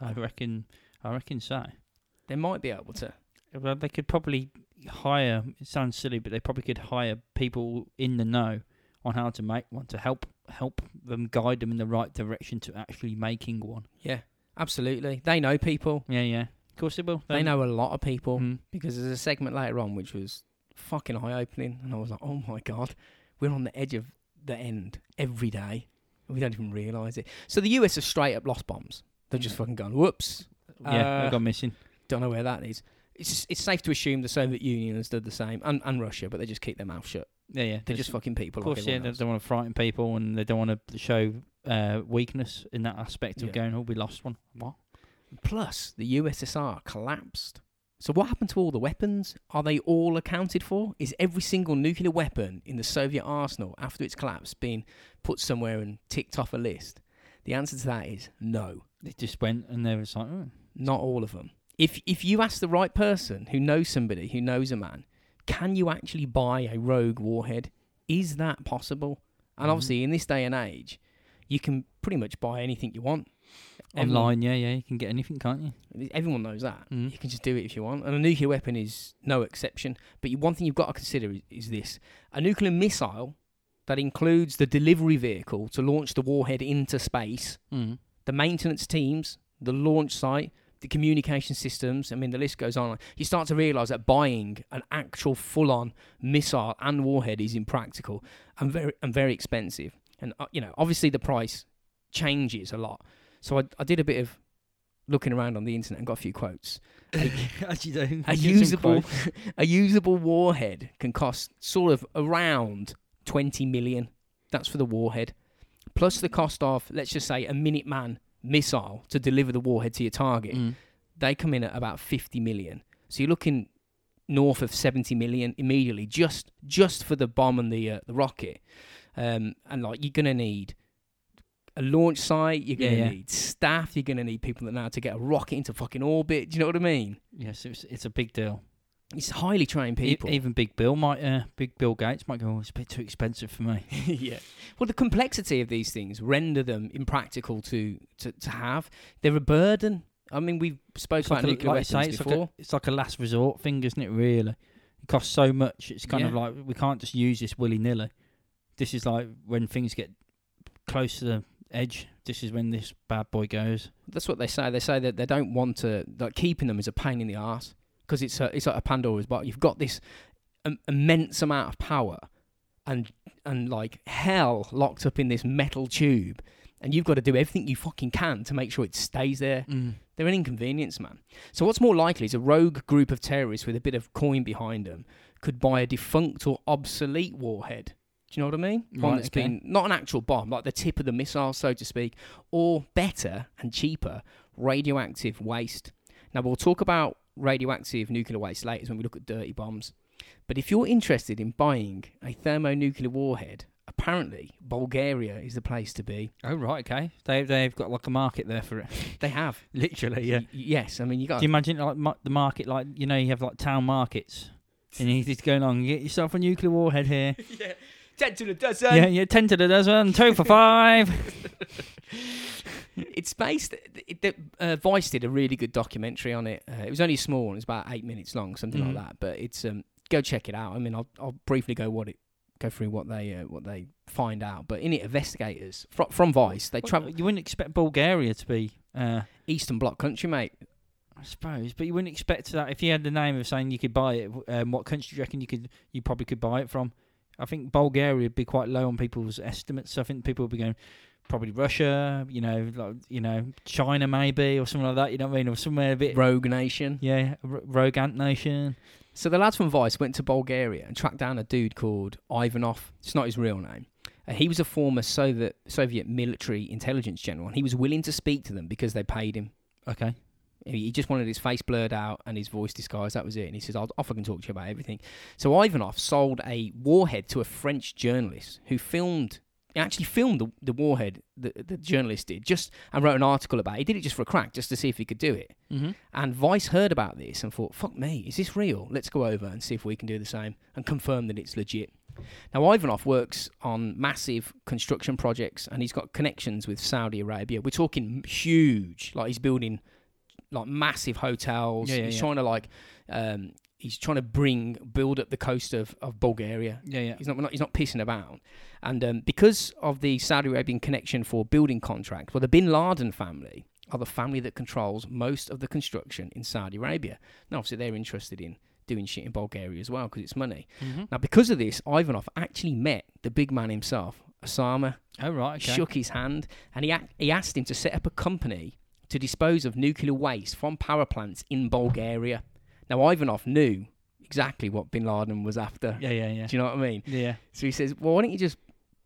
I reckon. I reckon so. They might be able to. Well, they could probably hire. It sounds silly, but they probably could hire people in the know on how to make one to help help them guide them in the right direction to actually making one. Yeah, absolutely. They know people. Yeah, yeah. Of course they will. They know a lot of people. Mm. because there's a segment later on which was fucking eye opening, and I was like, oh my god, we're on the edge of the end every day. We don't even realise it. So the US have straight up lost bombs. They've just fucking gone, whoops, Yeah, Uh, they got missing. don't know where that is. It's it's safe to assume the Soviet Union has done the same, and, and Russia, but they just keep their mouth shut. Yeah, yeah. They're just fucking people. Of course, like yeah. They else. don't want to frighten people, and they don't want to show uh, weakness in that aspect of Yeah. going, "Oh, we lost one." What? Plus, the USSR collapsed. So what happened to all the weapons? Are they all accounted for? Is every single nuclear weapon in the Soviet arsenal after its collapse being put somewhere and ticked off a list? The answer to that is no. They just went, and they were like, oh. Not all of them. If if you ask the right person who knows somebody who knows a man, can you actually buy a rogue warhead? Is that possible? And Mhm. obviously, in this day and age, you can pretty much buy anything you want Everyone- online. Yeah, yeah. You can get anything, can't you? Everyone knows that. Mm. You can just do it if you want. And a nuclear weapon is no exception. But you, one thing you've got to consider is, is this a nuclear missile that includes the delivery vehicle to launch the warhead into space, Mm. the maintenance teams, the launch site, the communication systems. I mean, the list goes on. You start to realise that buying an actual full on missile and warhead is impractical and very, and very expensive. And, uh, you know, obviously the price changes a lot. So I, I did a bit of looking around on the internet and got a few quotes. Actually, don't. A usable a usable warhead can cost sort of around 20 million. That's for the warhead. Plus the cost of let's just say a Minuteman missile to deliver the warhead to your target. Mm. They come in at about 50 million. So you're looking north of 70 million immediately just just for the bomb and the uh, the rocket. Um, and like you're going to need a launch site, you're going to Yeah, yeah. need staff, you're going to need people that know how to get a rocket into fucking orbit. Do you know what I mean? Yes, it's it's a big deal. It's highly trained E- people. even Big Bill might, uh, Big Bill Gates might go. Oh, it's a bit too expensive for me. yeah. Well, the complexity of these things render them impractical to, to, to have. They're a burden. I mean, we've spoke about like, a, nuclear like weapons say, it's before. like a it's like a last resort thing, isn't it? Really, it costs so much. It's kind of like we can't just use this willy nilly. This is like when things get close to the edge. This is when this bad boy goes. That's what they say. They say that they don't want to like keeping them is a pain in the ass because it's a, it's like a Pandora's box. You've got this um, immense amount of power and and like hell locked up in this metal tube, and you've got to do everything you fucking can to make sure it stays there. They're an inconvenience, man. So what's more likely is a rogue group of terrorists with a bit of coin behind them could buy a defunct or obsolete warhead. Do you know what I mean? One Right, that's okay. been not an actual bomb, like the tip of the missile, so to speak, or better and cheaper, radioactive waste. Now we'll talk about radioactive nuclear waste later when we look at dirty bombs. But if you're interested in buying a thermonuclear warhead, apparently Bulgaria is the place to be. Oh right, okay. They they've got like a market there for it. They have. Literally, yeah. Y- yes, I mean you got Do you imagine like ma- the market, like you know, you have like town markets, and you just going on, get yourself a nuclear warhead here. ten to the dozen. yeah, yeah, ten to the dozen, two for five. it's based. It, it, uh, Vice did a really good documentary on it. Uh, it was only small. It was about eight minutes long, something Mhm. like that. But it's um, go check it out. I mean, I'll I'll briefly go what it go through what they uh, what they find out. But in it, investigators from from Vice they Well, travel You wouldn't expect Bulgaria to be. Uh, Eastern Bloc country, mate. I suppose, but you wouldn't expect that if you had the name of saying you could buy it. Um, what country do you reckon you could? You probably could buy it from. I think Bulgaria would be quite low on people's estimates. I think people would be going probably Russia, you know, like you know, China maybe or something like that. You know what I mean? Or somewhere a bit. Rogue Nation. Yeah, r- rogue ant nation. So the lads from Vice went to Bulgaria and tracked down a dude called Ivanov. It's not his real name. Uh, he was a former Soviet Soviet military intelligence general, and he was willing to speak to them because they paid him. Okay. He just wanted his face blurred out and his voice disguised. That was it. And he says, "I'll, I'll fucking talk to you about everything." So Ivanov sold a warhead to a French journalist who filmed. Actually filmed the, the warhead the, the journalist did just and wrote an article about it. He did it just for a crack, just to see if he could do it. Mm-hmm. And Vice heard about this and thought, fuck me, is this real? Let's go over and see if we can do the same and confirm that it's legit. Now, Ivanov works on massive construction projects and he's got connections with Saudi Arabia. We're talking huge, like he's building like massive hotels. Yeah, yeah, he's yeah. trying to like, um, he's trying to bring, build up the coast of, of Bulgaria. Yeah, yeah. He's not, not he's not pissing about. And um, because of the Saudi Arabian connection for building contracts, well, the Bin Laden family are the family that controls most of the construction in Saudi Arabia. Now, obviously, they're interested in doing shit in Bulgaria as well because it's money. Mm-hmm. Now, because of this, Ivanov actually met the big man himself, Osama, Oh right. Okay. shook his hand, and he, ac- he asked him to set up a company to dispose of nuclear waste from power plants in Bulgaria. Now, Ivanov knew exactly what bin Laden was after. Yeah, yeah, yeah. Do you know what I mean? Yeah. So he says, "Well, why don't you just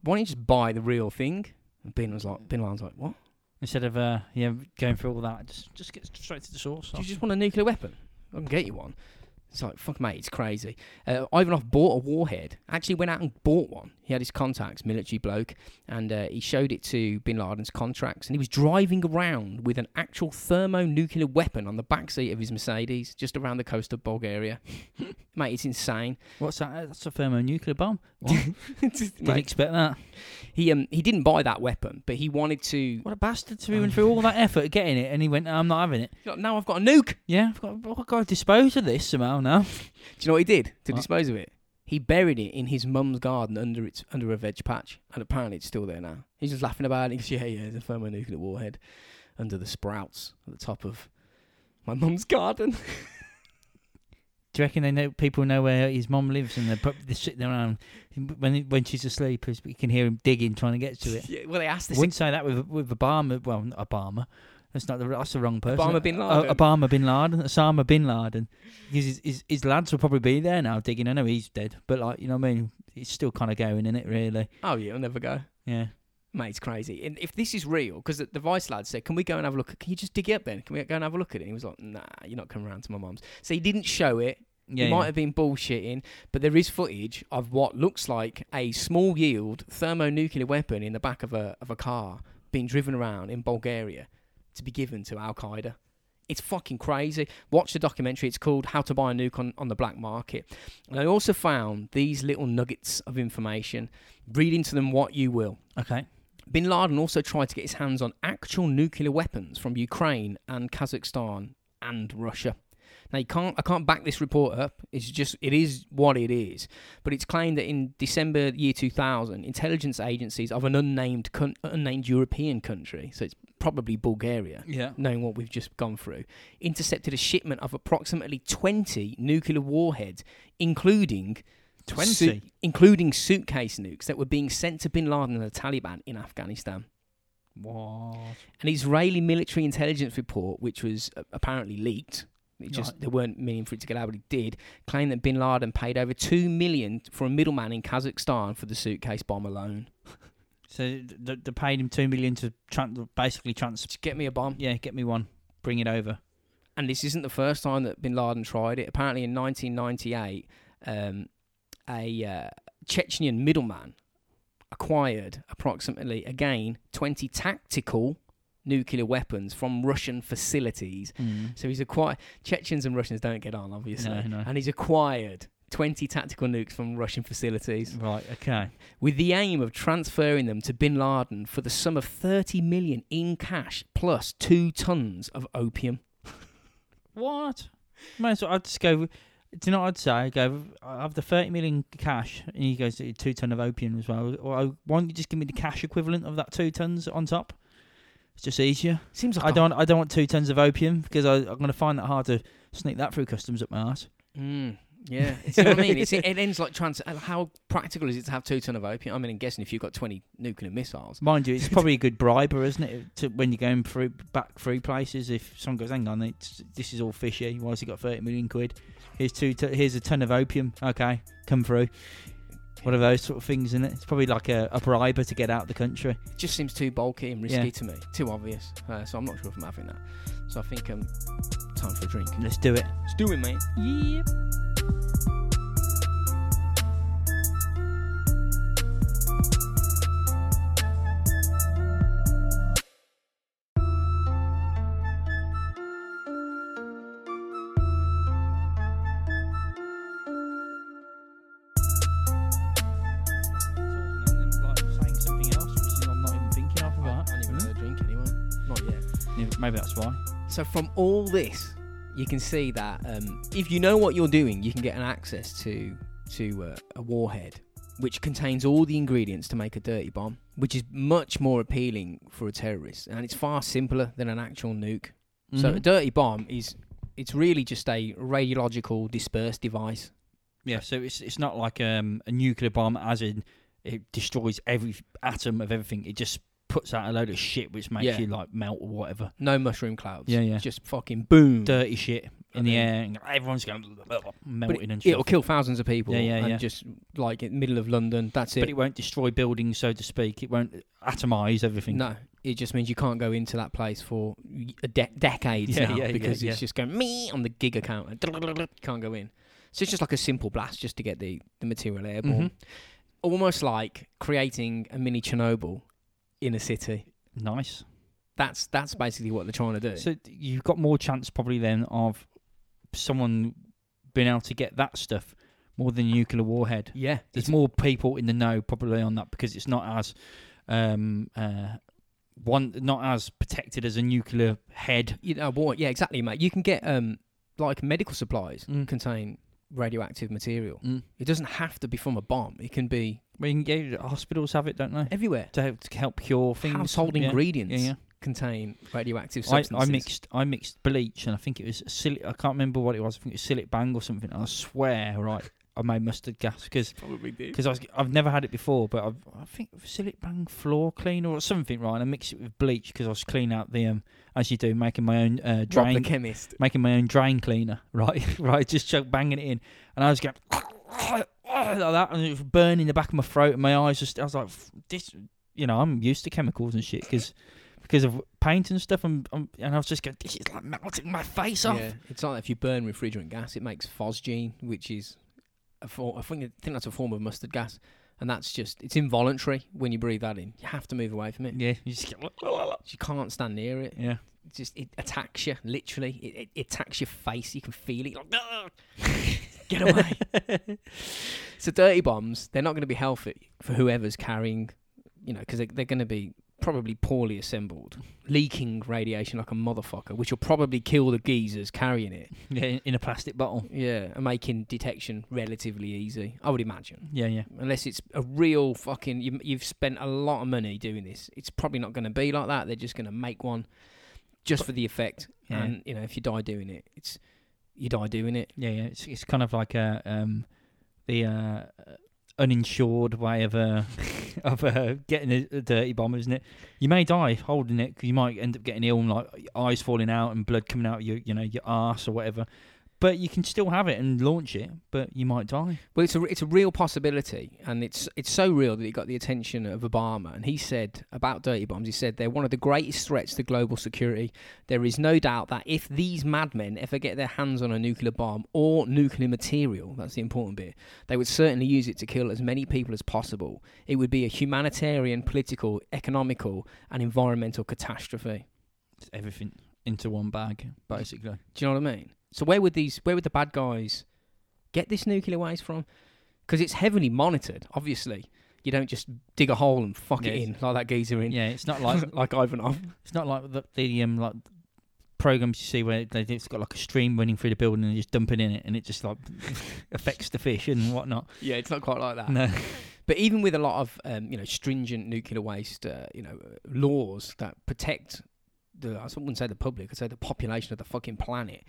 why don't you just buy the real thing?" And Bin was like, Bin Laden's like, "What? Instead of uh, yeah, going through all that, just just get straight to the source. Do you just want a nuclear weapon? I can get you one." It's like, fuck, mate, it's crazy. Uh, Ivanov bought a warhead. Actually, went out and bought one. He had his contacts, military bloke, and uh, he showed it to Bin Laden's contracts. And he was driving around with an actual thermonuclear weapon on the backseat of his Mercedes, just around the coast of Bulgaria. mate, it's insane. What's that? That's a thermonuclear bomb. Didn't Mate, expect that. he um he didn't buy that weapon, but he wanted to. What a bastard to be went through all that effort of getting it, and he went, "I'm not having it." He's like, Now I've got a nuke. Yeah, I've got, I've got to dispose of this somehow now. Do you know what he did to What? dispose of it? He buried it in his mum's garden under its under a veg patch, and apparently it's still there now. He's just laughing about it. He goes, "Yeah, yeah, there's a thermonuclear warhead under the sprouts at the top of my mum's garden." Do you reckon they know people know where his mum lives, and they're, prob- they're sitting around when when she's asleep, as you can hear him digging, trying to get to it. yeah, well, they asked I this. wouldn't say that with with Obama. Well, not Obama. That's not the that's the wrong person. Obama bin Uh, Laden. Obama bin Laden. Osama bin Laden. Because his, his his lads will probably be there now digging. I know he's dead, but like you know what I mean. It's still kind of going in it, really. oh yeah, I'll never go. Yeah. Mate, it's crazy. And if this is real, because the, the Vice lad said, "Can we go and have a look? Can you just dig it up then? Can we go and have a look at it?" And he was like, "Nah, you're not coming around to my mum's." So he didn't show it. Yeah. he might have been bullshitting, but there is footage of what looks like a small yield thermonuclear weapon in the back of a of a car being driven around in Bulgaria to be given to Al Qaeda. It's fucking crazy. Watch the documentary. It's called How to Buy a Nuke on, on the Black Market. And I also found these little nuggets of information. Read into them what you will. Okay. Bin Laden also tried to get his hands on actual nuclear weapons from Ukraine and Kazakhstan and Russia. Now you can't, I can't back this report up. It's just, it is what it is. But it's claimed that in December year 2000, intelligence agencies of an unnamed, coun- unnamed European country, so it's probably Bulgaria, Yeah. knowing what we've just gone through, intercepted a shipment of approximately 20 nuclear warheads, including 20? su- including suitcase nukes that were being sent to Bin Laden and the Taliban in Afghanistan. What? An Israeli military intelligence report, which was uh, apparently leaked, it just Right. there weren't meaning for it to get out, but it did, claimed that Bin Laden paid over two million for a middleman in Kazakhstan for the suitcase bomb alone. So they, they paid him two million to tran- basically trans. Just get me a bomb. Yeah, get me one. Bring it over. And this isn't the first time that Bin Laden tried it. Apparently, in 1998, um, a uh, Chechnyan middleman acquired approximately, again, 20 tactical nuclear weapons from Russian facilities. Mm. So he's acquired. Chechens and Russians don't get on, obviously. No, no. And he's acquired 20 tactical nukes from Russian facilities Right. Okay. with the aim of transferring them to bin Laden for the sum of 30 million in cash plus two tons of opium. What? Might as well. I'd just go. Do you know what I'd say? I'd go. I have the thirty million cash, and he goes two ton of opium as well. Or why don't you just give me the cash equivalent of that two tons on top? It's just easier. Seems like I don't. I don't want two tons of opium because I, I'm going to find that hard to sneak that through customs up my ass. Mm, yeah, see what I mean? It's, it ends like trans. How practical is it to have two ton of opium? I mean, I'm guessing if you've got 20 nuclear missiles. Mind you, it's probably a good briber, isn't it? To, when you're going through back through places, if someone goes, "Hang on, it's, this is all fishy. Why has he got thirty million quid? Here's two. T- here's a ton of opium. Okay, come through." One of those sort of things, isn't it? It's probably like a, a briber to get out of the country. It just seems too bulky and risky Yeah. to me, too obvious. Uh, so I'm not sure if I'm having that. So I think um, time for a drink. Let's do it. Let's do it, mate. Yep. saying So from all this, you can see that um, if you know what you're doing, you can get an access to to uh, a warhead which contains all the ingredients to make a dirty bomb, which is much more appealing for a terrorist, and it's far simpler than an actual nuke. So a dirty bomb is it's really just a radiological dispersed device. Yeah, so it's it's not like um, a nuclear bomb, as in it destroys every atom of everything. It just puts out a load of shit which makes Yeah. you like melt or whatever. No mushroom clouds. Yeah, yeah. Just fucking boom. Dirty shit in the air, and everyone's going But melting it, and it'll kill thousands of people. Yeah, yeah, and yeah. just like in the middle of London. That's it. But it won't destroy buildings, so to speak. It won't atomize everything. No, it just means you can't go into that place for y- a de- decades Yeah, now yeah, yeah, because yeah. it's just going me on the gig account. Can't go in. So it's just like a simple blast just to get the, the material airborne. Mhm. Almost like creating a mini Chernobyl in a city. Nice. That's that's basically what they're trying to do. So you've got more chance probably then of someone being able to get that stuff more than a nuclear warhead. yeah, There's more people in the know probably on that because it's not as um uh one not as protected as a nuclear head. you know what? Yeah, exactly, mate. You can get um like medical supplies Mm. contain radioactive material. Mm. It doesn't have to be from a bomb. It can be Well, you can get hospitals have it, don't they? everywhere. To help, to help cure things. Household yeah. ingredients Yeah, yeah. contain radioactive substances. I mixed I mixed bleach and I think it was Cillit. I can't remember what it was. I think it was Cillit Bang or something. I swear, right, I made mustard gas because Probably did. because I've never had it before, but I've, I think it Cillit Bang floor cleaner or something, right? And I mixed it with bleach because I was cleaning out the um as you do, making my own uh, Rob the drain, chemist. making my own drain cleaner, right? right, just chuck banging it in, and I was going like that, and it was burning the back of my throat, and my eyes just. I was like, this, you know, I'm used to chemicals and shit because. Because of paint and stuff, and, and I was just going, this is like melting my face off. Yeah, it's like if you burn refrigerant gas, it makes phosgene, which is a form. I think I think that's a form of mustard gas, and that's just it's involuntary when you breathe that in. You have to move away from it. Yeah, you just You can't stand near it. yeah. It just it attacks you literally. It, it, attacks your face. You can feel it. Like, "Ugh, get away. so dirty bombs, they're not going to be healthy for whoever's carrying, you know, because they, they're going to be probably poorly assembled, leaking radiation like a motherfucker, which will probably kill the geezers carrying it. Yeah, in- in a plastic bottle. Yeah, and making detection relatively easy. I would imagine. Yeah, yeah. Unless it's a real fucking, you, you've spent a lot of money doing this. It's probably not going to be like that. They're just going to make one just for the effect. Yeah. And you know, if you die doing it, it's you die doing it. Yeah, yeah. It's it's kind of like a um the uh, uninsured way of uh of uh, getting a, a dirty bomb, isn't it? You may die holding it because you might end up getting ill and like eyes falling out and blood coming out of your you know your arse or whatever. But you can still have it and launch it, but you might die. Well, it's a it's a real possibility, and it's it's so real that it got the attention of Obama. And he said about dirty bombs, he said they're one of the greatest threats to global security. There is no doubt that if these madmen ever get their hands on a nuclear bomb or nuclear material, that's the important bit, they would certainly use it to kill as many people as possible. It would be a humanitarian, political, economical, and environmental catastrophe. It's everything into one bag, basically. Do you know what I mean? So where would these where would the bad guys get this nuclear waste from? Because it's heavily monitored. Obviously, you don't just dig a hole and fuck it in like that geezer in, Yeah, it's not like like Ivanov. it's not like the, the um like programs you see where they it's got like a stream running through the building and just dumping in it and it just like affects the fish and whatnot. Yeah, it's not quite like that. No. But even with a lot of um, you know stringent nuclear waste, uh, you know, laws that protect the I wouldn't say the public, I'd say the population of the fucking planet.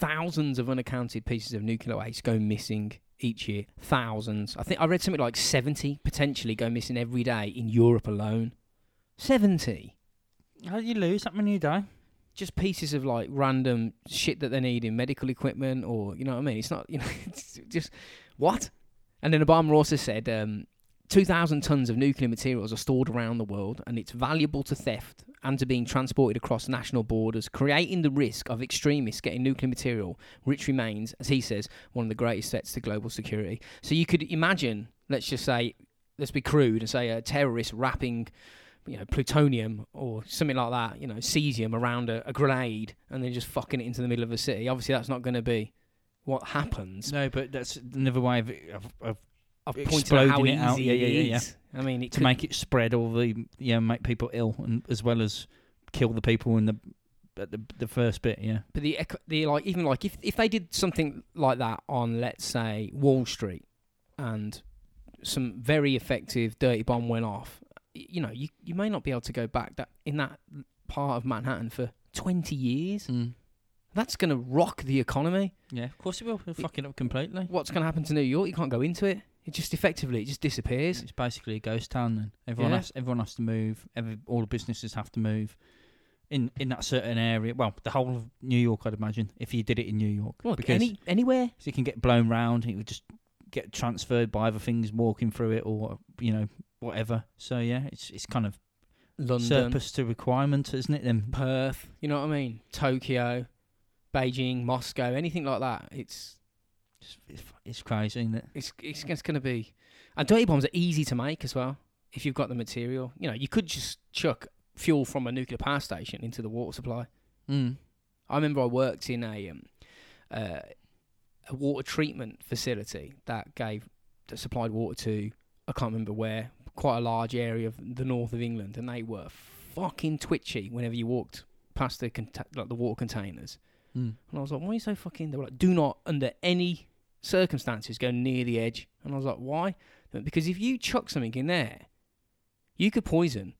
Thousands of unaccounted pieces of nuclear waste go missing each year. Thousands. I think I read something like seventy potentially go missing every day in Europe alone. Seventy. How do you lose that many a day? Just pieces of like random shit that they need in medical equipment, or you know what I mean. It's not you know, it's just what. And then Obama also said um, 2,000 tons of nuclear materials are stored around the world, and it's valuable to theft and to being transported across national borders, creating the risk of extremists getting nuclear material, which remains, as he says, one of the greatest threats to global security. So you could imagine, let's just say, let's be crude and say a terrorist wrapping. You know, plutonium or something like that. You know, cesium around a, a grenade, and then just fucking it into the middle of a city. Obviously, that's not going to be what happens. No, but that's another way of, of, of I've pointed out how easy it out. Yeah, yeah, yeah, yeah. I mean, it to could- make it spread all the yeah make people ill and as well as kill the people in the at the the first bit. Yeah. But the the like even like if if they did something like that on let's say Wall Street, and some very effective dirty bomb went off, you know, you you may not be able to go back that in that part of Manhattan for twenty years. Mm. That's gonna rock the economy. Yeah, of course it will. It'll fuck it up completely. What's gonna happen to New York? You can't go into it. It just effectively it just disappears. It's basically a ghost town. Then everyone Yeah. has everyone has to move. Every all the businesses have to move in in that certain area. Well, the whole of New York, I'd imagine, if you did it in New York, Well, because any anywhere. so you can get blown round. It would just get transferred by other things walking through it, or you know whatever. So yeah, it's it's kind of London, surplus to requirement, isn't it? Then Perth, you know what I mean? Tokyo, Beijing, Moscow, anything like that. It's it's, crazy, isn't it? it's it's, it's going to be. And dirty bombs are easy to make as well if you've got the material. You know, you could just chuck fuel from a nuclear power station into the water supply. Mm. I remember I worked in a um, uh, a water treatment facility that gave that supplied water to I can't remember where, quite a large area of the north of England, and they were fucking twitchy whenever you walked past the conta- like the water containers. Mm. And I was like, why are you so fucking? They were like, do not under any circumstances go near the edge. And I was like, why? Because if you chuck something in there, you could poison.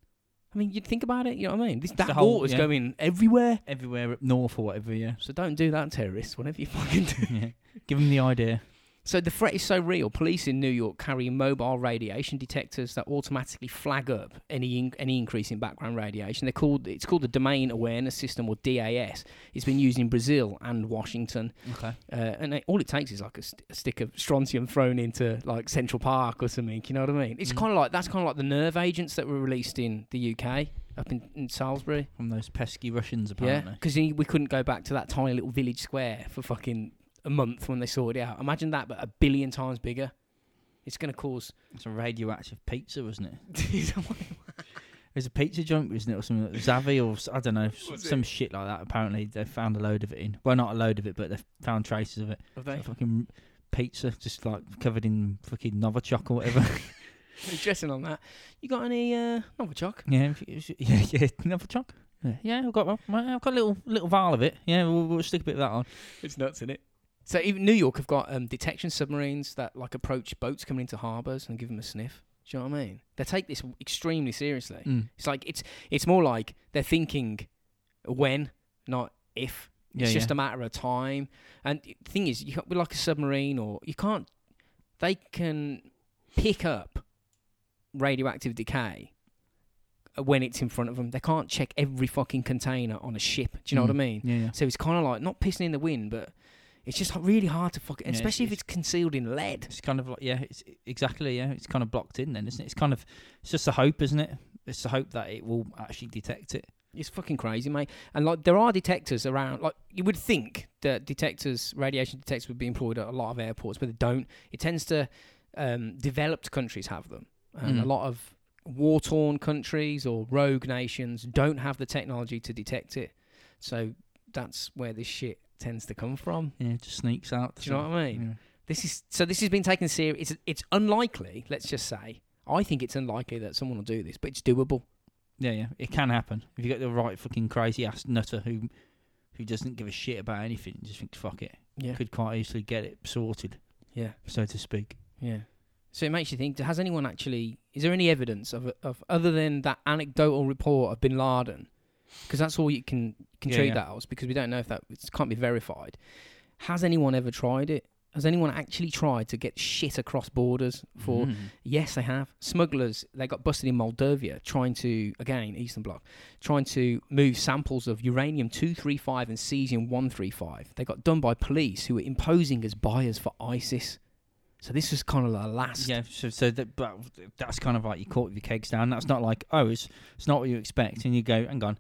I mean, you'd think about it. You know what I mean? This, that whole- water's yeah. going everywhere. Everywhere up north or whatever, yeah. So don't do that, terrorists. Whatever you fucking do. yeah. Give them the idea. So the threat is so real. Police in New York carry mobile radiation detectors that automatically flag up any in, any increase in background radiation. They're called it's called the Domain Awareness System or DAS. It's been used in Brazil and Washington. Okay. Uh, and it, all it takes is like a, st- a stick of strontium thrown into like Central Park or something. You know what I mean? It's Mm. kind of like that's kind of like the nerve agents that were released in the UK up in, in Salisbury. From those pesky Russians, apparently. Yeah, because we couldn't go back to that tiny little village square for fucking a month when they sorted it out. Imagine that, but a billion times bigger. It's going to cause. It's a radioactive pizza, wasn't it? It was a pizza joint, wasn't it, or something? Like Zavi or I don't know, s- Was some shit like that. Apparently, they found a load of it in. Well, not a load of it, but they found traces of it. Have they? A fucking pizza, just like covered in fucking Novichok or whatever. Interesting on that. You got any uh, Novichok? yeah, yeah, yeah, Novichok. Yeah, yeah, I've got one. I've got a little little vial of it. Yeah, we'll, we'll stick a bit of that on. It's nuts, isn't it? So even New York have got um, detection submarines that like approach boats coming into harbours and give them a sniff. Do you know what I mean? They take this extremely seriously. Mm. It's like it's it's more like they're thinking when, not if. Yeah, it's just yeah. a matter of time. And the thing is, you can't be like a submarine, or you can't. They can pick up radioactive decay uh, when it's in front of them. They can't check every fucking container on a ship. Do you know what I Mm. mean? Yeah, yeah. So it's kind of like not pissing in the wind, but it's just really hard to fucking, Yeah, especially if it's- it's concealed in lead. It's kind of like yeah, it's exactly yeah. It's kind of blocked in then, isn't it? It's kind of it's just a hope, isn't it? It's the hope that it will actually detect it. It's fucking crazy, mate. And like there are detectors around. Like you would think that detectors, radiation detectors, would be employed at a lot of airports, but they don't. It tends to um, developed countries have them, and Mm. a lot of war-torn countries or rogue nations don't have the technology to detect it. So that's where this shit tends to come from. Yeah, it just sneaks out. Do you know what I mean? Yeah. This is so. This has been taken serious. It's it's unlikely. Let's just say. I think it's unlikely that someone will do this, but it's doable. Yeah, yeah, it can happen if you get the right fucking crazy ass nutter who who doesn't give a shit about anything, and just thinks fuck it, Yeah. could quite easily get it sorted, Yeah. so to speak. Yeah. So it makes you think: Has anyone actually? Is there any evidence of of other than that anecdotal report of Bin Laden? Because that's all you can can Yeah, treat yeah. that as because we don't know if that it can't be verified. Has anyone ever tried it? Has anyone actually tried to get shit across borders for? Mm. Yes, they have. Smugglers they got busted in Moldova trying to again Eastern Bloc trying to move samples of uranium two three five and cesium one three five. They got done by police who were imposing as buyers for ISIS. So this was kind of the last. Yeah, so so that but that's kind of like you caught with your kegs down. That's not like oh, it's it's not what you expect, and you go, hang on,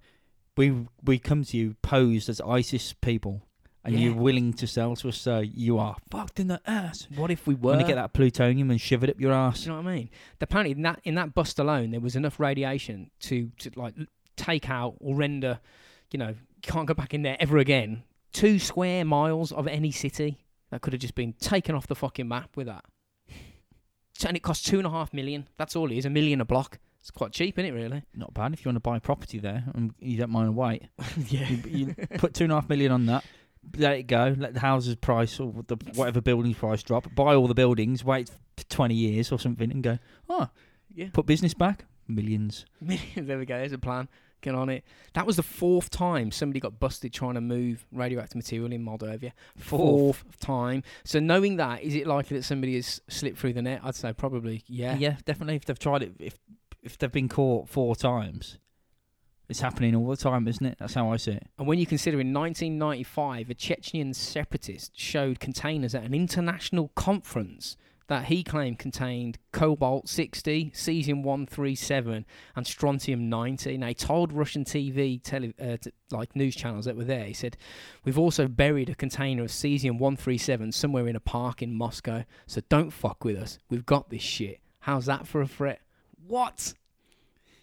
we we come to you posed as ISIS people, and Yeah. you're willing to sell to us, so you are fucked in the ass. What if we were? Want to get that plutonium and shove it up your ass? You know what I mean? Apparently, in that in that bust alone, there was enough radiation to to like l- take out or render, you know, can't go back in there ever again. Two square miles of any city that could have just been taken off the fucking map with that. So- And it costs two and a half million. That's all it is. A million a block. It's quite cheap, isn't it? Really? Not bad if you want to buy property there and you don't mind a wait. yeah. You, you put two and a half million on that. Let it go. Let the houses price or the whatever building price drop. Buy all the buildings. Wait for twenty years or something, and go. Oh, Yeah. put business back. Millions. there we go. There's a plan. Get on it. That was the fourth time somebody got busted trying to move radioactive material in Moldova. Fourth time. So knowing that, is it likely that somebody has slipped through the net? I'd say probably, yeah. Yeah, definitely. If they've tried it, if if they've been caught four times, it's happening all the time, isn't it? That's how I see it. And when you consider in 1995, a Chechen separatist showed containers at an international conference that he claimed contained cobalt 60, cesium 137, and strontium 90. Now, he told Russian TV, tele, uh, t- like news channels that were there, he said, We've also buried a container of cesium 137 somewhere in a park in Moscow, so don't fuck with us. We've got this shit. How's that for a threat? What?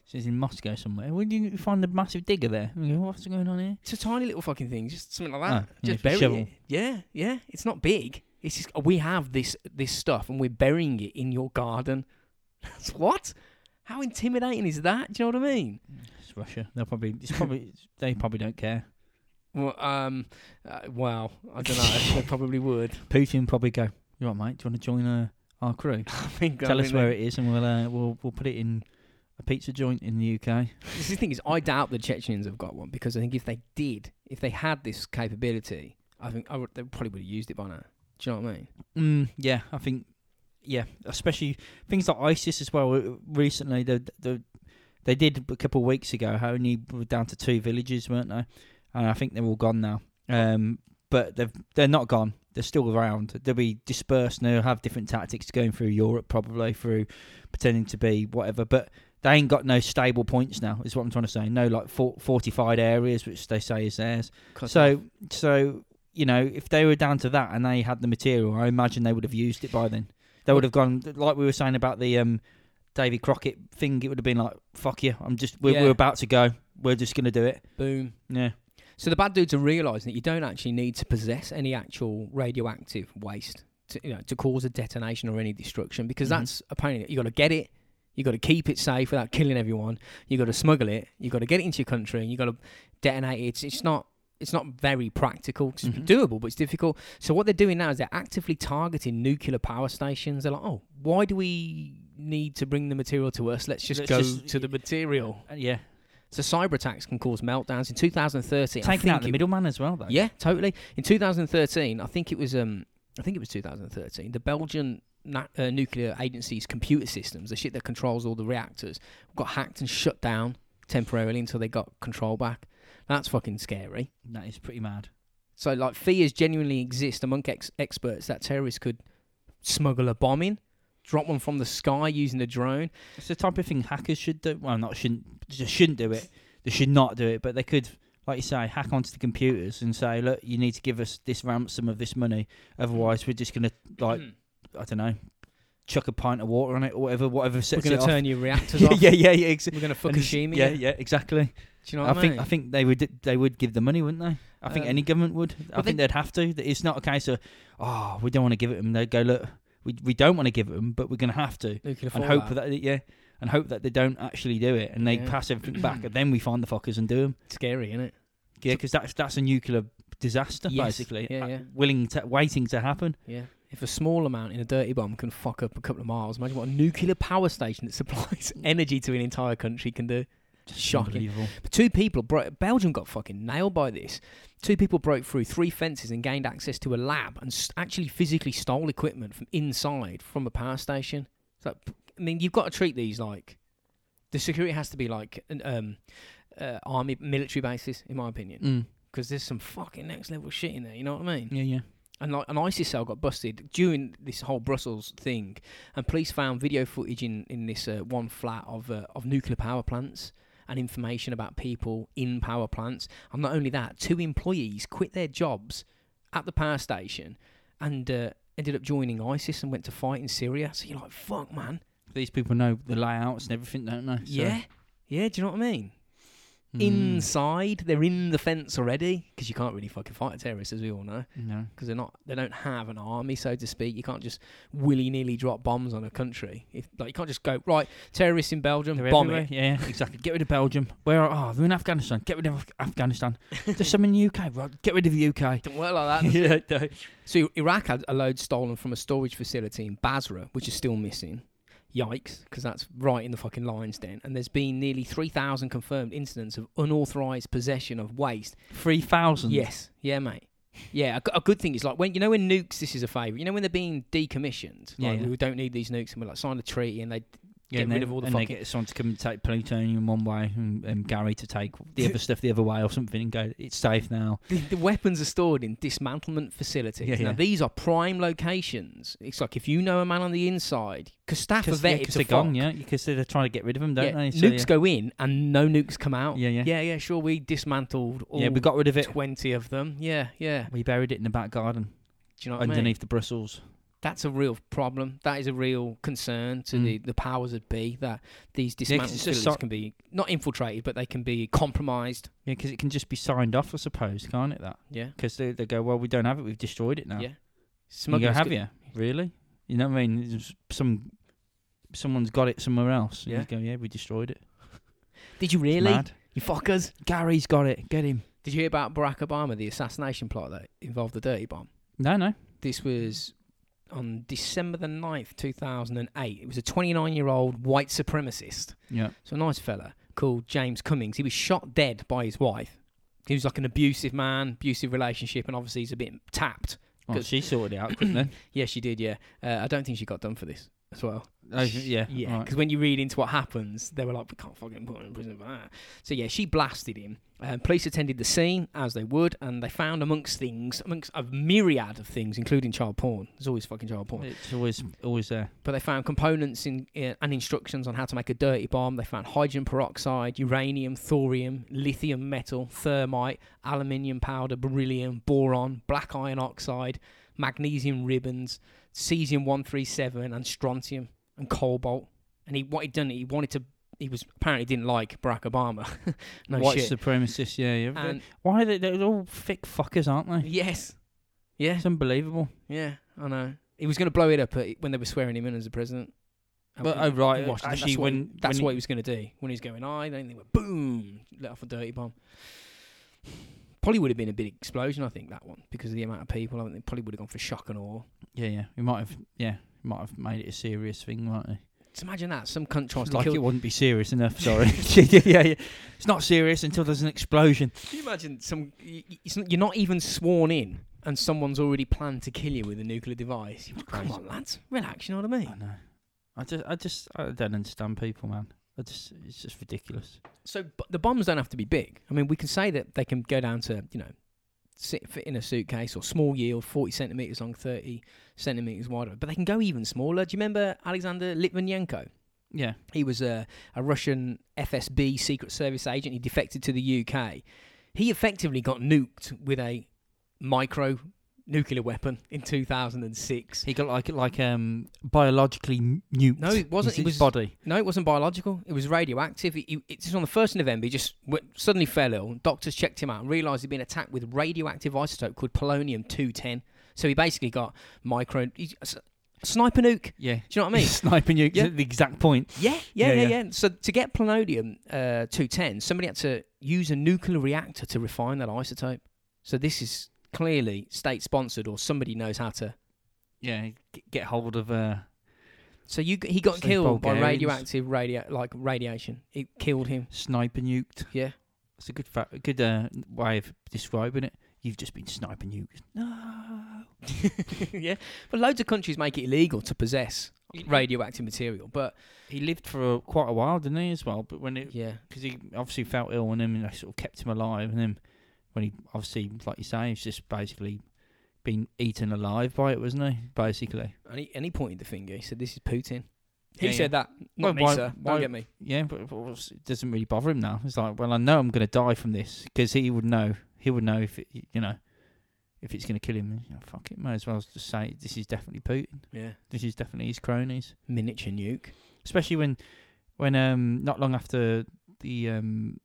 So it's in Moscow somewhere. Where did you find the massive digger there? What's going on here? It's a tiny little fucking thing, just something like that. Ah, yeah, just bury shovel. it. Yeah, yeah. It's not big. It's just we have this this stuff and we're burying it in your garden. That's what? How intimidating is that? Do you know what I mean? It's Russia. They'll probably. It's probably. they probably don't care. Well, um, uh, well, I don't know. they probably would. Putin probably go. You want mate? Do you want to join uh, our crew? I think. Tell I us mean, where it is, and we'll uh, we'll we'll put it in a pizza joint in the UK. The thing is, I doubt the Chechens have got one because I think if they did, if they had this capability, I think I would, they probably would have used it by now. Do you know what I mean? Mm, yeah, I think. Yeah, especially things like ISIS as well. Recently, the the they did a couple of weeks ago. How only were down to two villages, weren't they? And I think they're all gone now. Um, but they've they're not gone. They're still around. They'll be dispersed. and They'll have different tactics going through Europe, probably through pretending to be whatever. But they ain't got no stable points now. Is what I'm trying to say. No like for, fortified areas, which they say is theirs. Cut So off. so you know, if they were down to that and they had the material, I imagine they would have used it by then. They would have gone like we were saying about the um, Davy Crockett thing. It would have been like, "Fuck you! I'm just we're, Yeah. we're about to go. We're just gonna do it." boom. Yeah, So the bad dudes are realizing that you don't actually need to possess any actual radioactive waste to you know to cause a detonation or any destruction because Mhm. that's apparently you got to get it, you got to keep it safe without killing everyone. You got to smuggle it, you got to get it into your country, and you got to detonate it. It's, it's not it's not very practical. It's Mhm. doable, but it's difficult. So what they're doing now is they're actively targeting nuclear power stations. They're like, oh, why do we need to bring the material to us? Let's just Let's go just- to the material. Uh, yeah. So cyber attacks can cause meltdowns. In 2013, I Taking out think the middleman as well, though. yeah, totally. In 2013, I think it was um, I think it was 2013. The Belgian na- uh, nuclear agency's computer systems, the shit that controls all the reactors, got hacked and shut down temporarily until they got control back. That's fucking scary. that is pretty mad. So, like, fears genuinely exist among ex- experts that terrorists could smuggle a bomb in, drop one from the sky using a drone. It's the type of thing hackers should do. Well, not shouldn't just shouldn't do it. They should not do it, but they could, like you say, hack onto the computers and say, "Look, you need to give us this ransom of this money, otherwise we're just gonna like I don't know, chuck a pint of water on it or whatever, whatever We're going it to off. turn your reactors off. yeah, yeah, yeah, exa- We're going to Fukushima. Yeah, you. yeah, exactly. Do you know I what I, think mean? I think they would they would give the money, wouldn't they? I think Um, any government would. I think they- they'd have to. It's not a case of oh we don't want to give it them. They'd go look, we we don't want to give it them, but we're going to have to, and hope fallout. that yeah, and hope that they don't actually do it, and they Yeah. pass everything back, and then we find the fuckers and do them. Scary, isn't it? Yeah, because that's that's a nuclear disaster Yes. basically, Yeah, uh, yeah. willing to waiting to happen. Yeah. If a small amount in a dirty bomb can fuck up a couple of miles, imagine what a nuclear power station that supplies energy to an entire country can do. Shocking. But two people, bro- Belgium got fucking nailed by this. Two people broke through three fences and gained access to a lab and s- actually physically stole equipment from inside from a power station. So, I mean, you've got to treat these like the security has to be like an um, uh, army military bases, in my opinion, Mm. because there's some fucking next level shit in there. You know what I mean? Yeah, yeah. and like an ISIS cell got busted during this whole Brussels thing, and police found video footage in in this uh, one flat of uh, of nuclear power plants and information about people in power plants. And not only that, two employees quit their jobs at the power station and uh, ended up joining ISIS and went to fight in Syria. So you're like, fuck, man. These people know the layouts and everything, don't they? So- Yeah, yeah. Do you know what I mean? Mm. Inside, they're in the fence already because you can't really fucking fight a terrorist, as we all know. No. because they're not they don't have an army so to speak you can't just willy-nilly drop bombs on a country if like you can't just go right terrorists in belgium They're bomb everywhere. it Yeah, yeah, exactly. Get rid of Belgium. Where are oh, they're in Afghanistan. Get rid of Af- Afghanistan. There's some in the UK. Right, get rid of the UK. don't work like that yeah, no. so iraq had a load stolen from a storage facility in basra which is still missing yikes because that's right in the fucking lines then and there's been nearly 3000 confirmed incidents of unauthorized possession of waste three thousand. yes yeah mate yeah, A good thing is like when you know when nukes. This is a favourite. You know when they're being decommissioned. Yeah, like yeah. we don't need these nukes, and we're like sign a treaty, and they Yeah, get and rid of all the and fucking- they get someone to come and take plutonium one way, and, and Gary to take the other stuff the other way, or something, and go. It's safe now. The, the weapons are stored in dismantlement facilities. Yeah, now yeah. these are prime locations. It's like if you know a man on the inside, because staff are yeah, vetted 'cause to they're gone. Yeah, because they're trying to get rid of them, don't Yeah, they? So, nukes yeah. go in and no nukes come out. Yeah, yeah. yeah, yeah. Sure, we dismantled all yeah, we got rid of it. twenty of them. Yeah, yeah. We buried it in the back garden Do you know what I mean? underneath the Brussels. That's a real problem. That is a real concern to Mm. the, the powers that be that these dismantled facilities so- can be not infiltrated, but they can be compromised. Yeah, because it can just be signed off, I suppose, can't it? That Yeah, because they they go, well, we don't have it. We've destroyed it now. yeah. You go, Smugglers have you really? You know what I mean? Some someone's got it somewhere else. Yeah. you go, yeah, we destroyed it. Did you really? You fuckers. Gary's got it. Get him. Did you hear about Barack Obama, the assassination plot that involved the dirty bomb? No, no. This was on December the 9th, 2008. It was a 29 year old white supremacist, Yeah. so a nice fella, called James Cummings. He was shot dead by his wife. He was like an abusive man, abusive relationship, and obviously he's a bit tapped. Well, 'Cause- she sorted it out couldn't then. Yeah, she did, yeah. Uh, I don't think she got done for this as well. Oh, yeah. Yeah, right. because when you read into what happens, they were like, we can't fucking put him in prison for that. So yeah, she blasted him. Um, police attended the scene as they would, and they found amongst things, amongst a myriad of things, including child porn. There's always fucking child porn. It's always always there. But they found components in, uh, and instructions on how to make a dirty bomb. They found hydrogen peroxide, uranium, thorium, lithium metal, thermite, aluminium powder, beryllium, boron, black iron oxide, magnesium ribbons, cesium 137, and strontium and cobalt. And he what he'd done, he wanted to. He was apparently didn't like Barack Obama. no White shit. supremacists, yeah. yeah. And Why are they? They're all thick fuckers, aren't they? yes, yeah, It's unbelievable. yeah, I know. He was going to blow it up at, when they were swearing him in as a president. But oh right, Washington. actually, that's what, he- when that's when what he was going to do when he was going, I then they went boom, let off a dirty bomb. Probably would have been a big explosion, I think that one because of the amount of people. I think they probably would have gone for shock and awe. yeah, yeah, we might have, yeah, might have made it a serious thing, might they? Just imagine that some cunt tries to Like kill. it wouldn't be serious enough. Sorry. yeah, yeah, yeah. It's not serious until there's an explosion. Can you imagine some? y- y- it's not- You're not even sworn in, and someone's already planned to kill you with a nuclear device. Like, Come on, lads, relax. You know what I mean? I know. I just, I just, I don't understand people, man. I just, it's just ridiculous. So the bombs don't have to be big. I mean, we can say that they can go down to you know, sit, fit in a suitcase or small yield, forty centimeters long, thirty centimeters wide. But they can go even smaller. Do you remember Alexander Litvinenko? Yeah. He was a, a Russian FSB Secret Service agent. He defected to the UK. He effectively got nuked with a micro nuclear weapon in 2006. He got like like um biologically nuked. No, it wasn't. his It was body. No, it wasn't biological. It was radioactive. It, it, it's on the first of November. He just went, suddenly fell ill. Doctors checked him out and realised he'd been attacked with radioactive isotope called polonium 210. So he basically got micro he's a s- a sniper nuke. Yeah. Do you know what I mean? Sniper nuke Yeah. at the exact point. Yeah, yeah, Yeah, yeah, yeah. yeah. So to get polonium uh, 210, somebody had to use a nuclear reactor to refine that isotope. So this is clearly state sponsored, or somebody knows how to. Yeah. Get hold of uh So you he got killed by radioactive radio like radiation. It killed him. sniper nuked. Yeah. It's a good fa- a good uh, way of describing it. You've just been sniper nuked. No. yeah, but loads of countries make it illegal to possess radioactive material. But He lived for a, quite a while, didn't he, as well? But when it yeah, because he obviously felt ill, and then they sort of kept him alive, and then when he obviously, like you say, he's just basically been eaten alive by it, wasn't he? Basically, and he, and he pointed the finger. He said, "This is Putin." He Yeah, said that, not Well, me, why- sir. why- Don't get me. yeah, but, but it doesn't really bother him now. It's like, well, I know I'm going to die from this because he would know. He would know if it, you know, if it's going to kill him. You know, fuck it, might as well just say this is definitely Putin. Yeah, This is definitely his cronies. miniature nuke. especially when when um not long after the um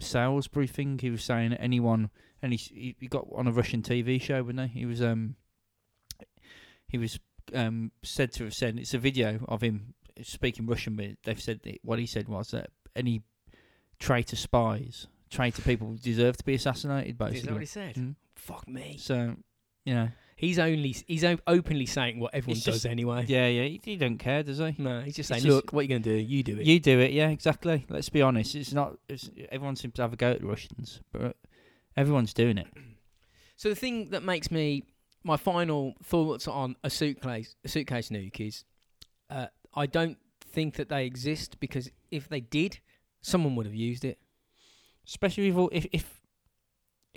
Salisbury thing, he was saying anyone and he he got on a Russian TV show, wasn't he? He was um he was um said to have said it's a video of him speaking Russian, but they've said that what he said was that any traitor spies, traitor people deserve to be assassinated, Is that what he said? Mm. Fuck me. So you know, He's only he's openly saying what everyone It's does just- anyway. yeah, yeah, he, he don't care, does he? No, he's just It's saying, just- "Look, what are you gonna do? You do it." You do it, yeah, exactly. Let's be honest. It's not. It's, everyone seems to have a go at the Russians, but everyone's doing it. So the thing that makes me my final thoughts on a suitcase a suitcase nuke is uh, I don't think that they exist because if they did, someone would have used it. Especially if all- if if,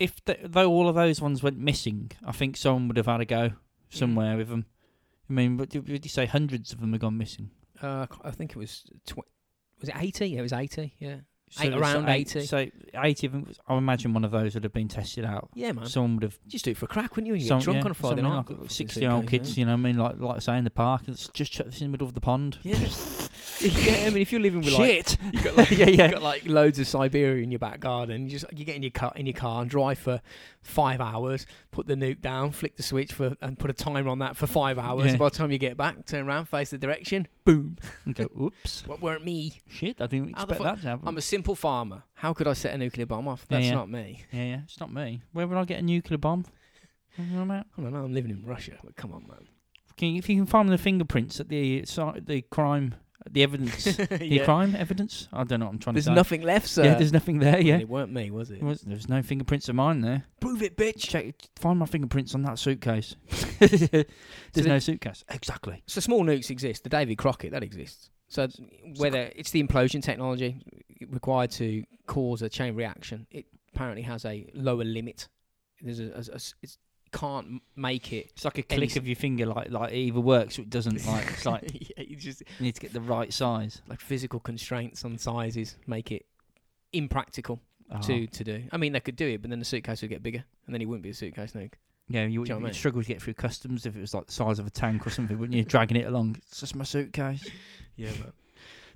if the, though all of those ones went missing, I think someone would have had a go somewhere with them. I mean, what did, did you say? Hundreds of them have gone missing. Uh, I think it was tw- was it eighty? Yeah, it was eighty. Yeah, So Eight- around eight- 80. So eighty of them. I imagine one of those would have been tested out. yeah, man. Someone would have. just do it for a crack, wouldn't you? You some- get drunk yeah, on a Friday night. like sixty-year-old kids. You know, what I mean, like like say in the park, let's just chuck this in the middle of the pond. Yeah. yeah, I mean, if you're living with like Shit. you got like Yeah, yeah. got like loads of Siberia in your back garden. You just you get in your car in your car and drive for five hours. Put the nuke down, flick the switch for and put a timer on that for five hours. Yeah. By the time you get back, turn around, face the direction, boom. And go, oops. What weren't me? Shit, I didn't expect fuck- that to happen. I'm a simple farmer. How could I set a nuclear bomb off? That's yeah. not me. Yeah, yeah, it's not me. Where would I get a nuclear bomb? You know what I don't know. I'm living in Russia. But come on, man. Can you, if you can find the fingerprints at the uh, site, the crime, the evidence, the Yeah. crime evidence. I don't know what I'm trying There's to say. There's nothing left, sir. Yeah, there's nothing there. Well, Yeah, it weren't me, was it? There was, there's no fingerprints of mine there. Prove it, bitch. Check, find my fingerprints on that suitcase. there's the- no suitcase. Exactly. So small nukes exist. The David Crockett that exists. So whether it's the implosion technology required to cause a chain reaction, it apparently has a lower limit. There's a, a- a s- it's can't make it. It's like a click of your finger, like like it either works or it doesn't. Like it's like yeah, you just you need to get the right size. like physical constraints on sizes make it impractical Oh. to to do. I mean, they could do it, but then the suitcase would get bigger, and then it wouldn't be a suitcase nuke. Yeah, you, Do you know you I would mean? struggle to get through customs if it was like the size of a tank or something, wouldn't you? Dragging it along. It's just my suitcase. Yeah, but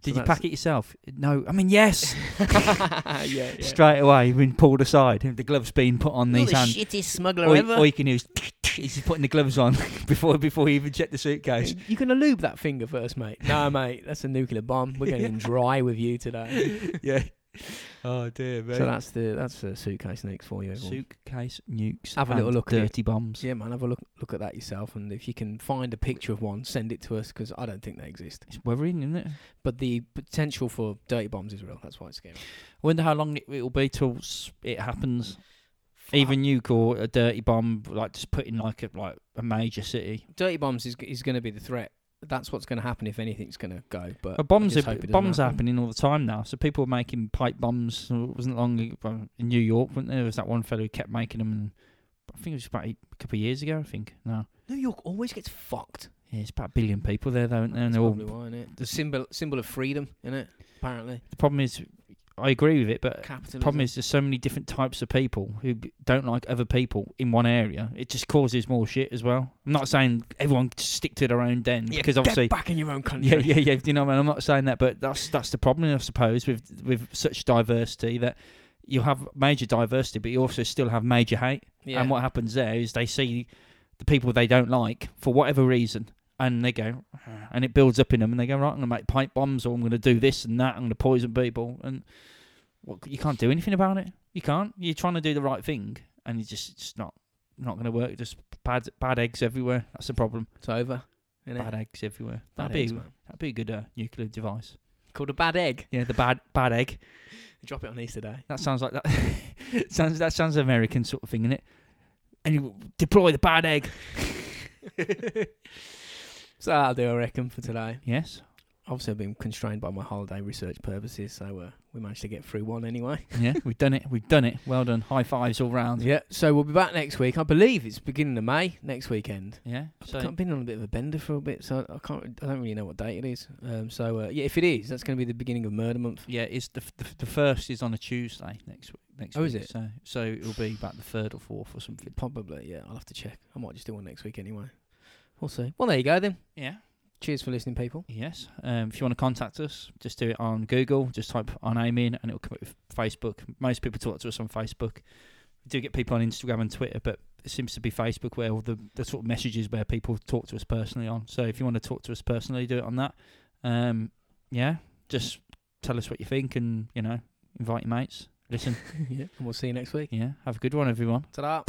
Did So you pack it yourself? No. I mean, yes. yeah, yeah. Straight away, been pulled aside. The gloves being put on You're these the hands. shittest smuggler All, ever. all you can do is he's putting the gloves on before before you even check the suitcase. You're gonna lube that finger first, mate. no, mate, that's a nuclear bomb. We're getting dry with you today. yeah. Oh dear, So that's the that's the suitcase nukes for you. everyone. suitcase nukes. Have a little and look at it. Dirty bombs. Yeah, man, have a look look at that yourself, and if you can find a picture of one, send it to us because I don't think they exist. It's worrying, isn't it? But the potential for dirty bombs is real. That's why it's scary. I wonder how long it will be till it happens. Even nuke or a dirty bomb, like just put in like a like a major city. dirty bombs is is going to be the threat. That's what's going to happen if anything's going to go. But But bombs are it bombs happen. happening all the time now. So people are making pipe bombs. uh, It wasn't long ago in New York, wasn't there? There was that one fellow who kept making them, and I think it was about a couple of years ago. I think no, New York always gets fucked. yeah, it's about a billion people there, though, isn't there? and That's they're all probably why, innit? The symbol symbol of freedom, isn't it? Apparently. The problem is, I agree with it, but Capitalism. the problem is there's so many different types of people who don't like other people in one area. It just causes more shit as well. I'm not saying everyone stick to their own den Yeah, because get obviously back in your own country. yeah, yeah, yeah. You know, what I mean, I'm not saying that, but that's that's the problem, I suppose, with with such diversity that you have major diversity, but you also still have major hate. Yeah. And what happens there is they see the people they don't like for whatever reason, and they go, and it builds up in them, and they go, right, I'm gonna make pipe bombs, or I'm gonna do this and that, I'm gonna poison people, and what, you can't do anything about it. You can't. You're trying to do the right thing, and you just it's not not gonna work. Just bad bad eggs everywhere. That's the problem. It's over. Isn't Bad it? eggs everywhere. Bad That'd eggs, be man. that'd be a good uh, nuclear device. Called a bad egg. Yeah, the bad bad egg. Drop it on Easter Day. That sounds like that. sounds that sounds American sort of thing, innit? And you deploy the bad egg. So that'll do, I reckon, for today. Yes. Obviously, I've been constrained by my holiday research purposes, so uh, we managed to get through one anyway. Yeah, we've done it. We've done it. Well done. High fives all round. Yeah, so we'll be back next week. I believe it's beginning of May next weekend. Yeah. So I've been on a bit of a bender for a bit, so I can't. I don't really know what date it is. Um, so uh, yeah, if it is, that's going to be the beginning of Murder Month. yeah, it's the, the the first is on a Tuesday next week. Next Oh, week. is it? So so it'll be about the third or fourth or something. Probably, yeah. I'll have to check. I might just do one next week anyway. We'll see. Well, there you go then. Yeah. Cheers for listening, people. Yes. Um, if you want to contact us, just do it on Google. Just type our name in, and it'll come up with Facebook. Most people talk to us on Facebook. We do get people on Instagram and Twitter, but it seems to be Facebook where all the, the sort of messages where people talk to us personally on. So if you want to talk to us personally, do it on that. Um, yeah, just tell us what you think, and you know, invite your mates. Listen. yeah. And we'll see you next week. yeah, have a good one, everyone. Ta-da.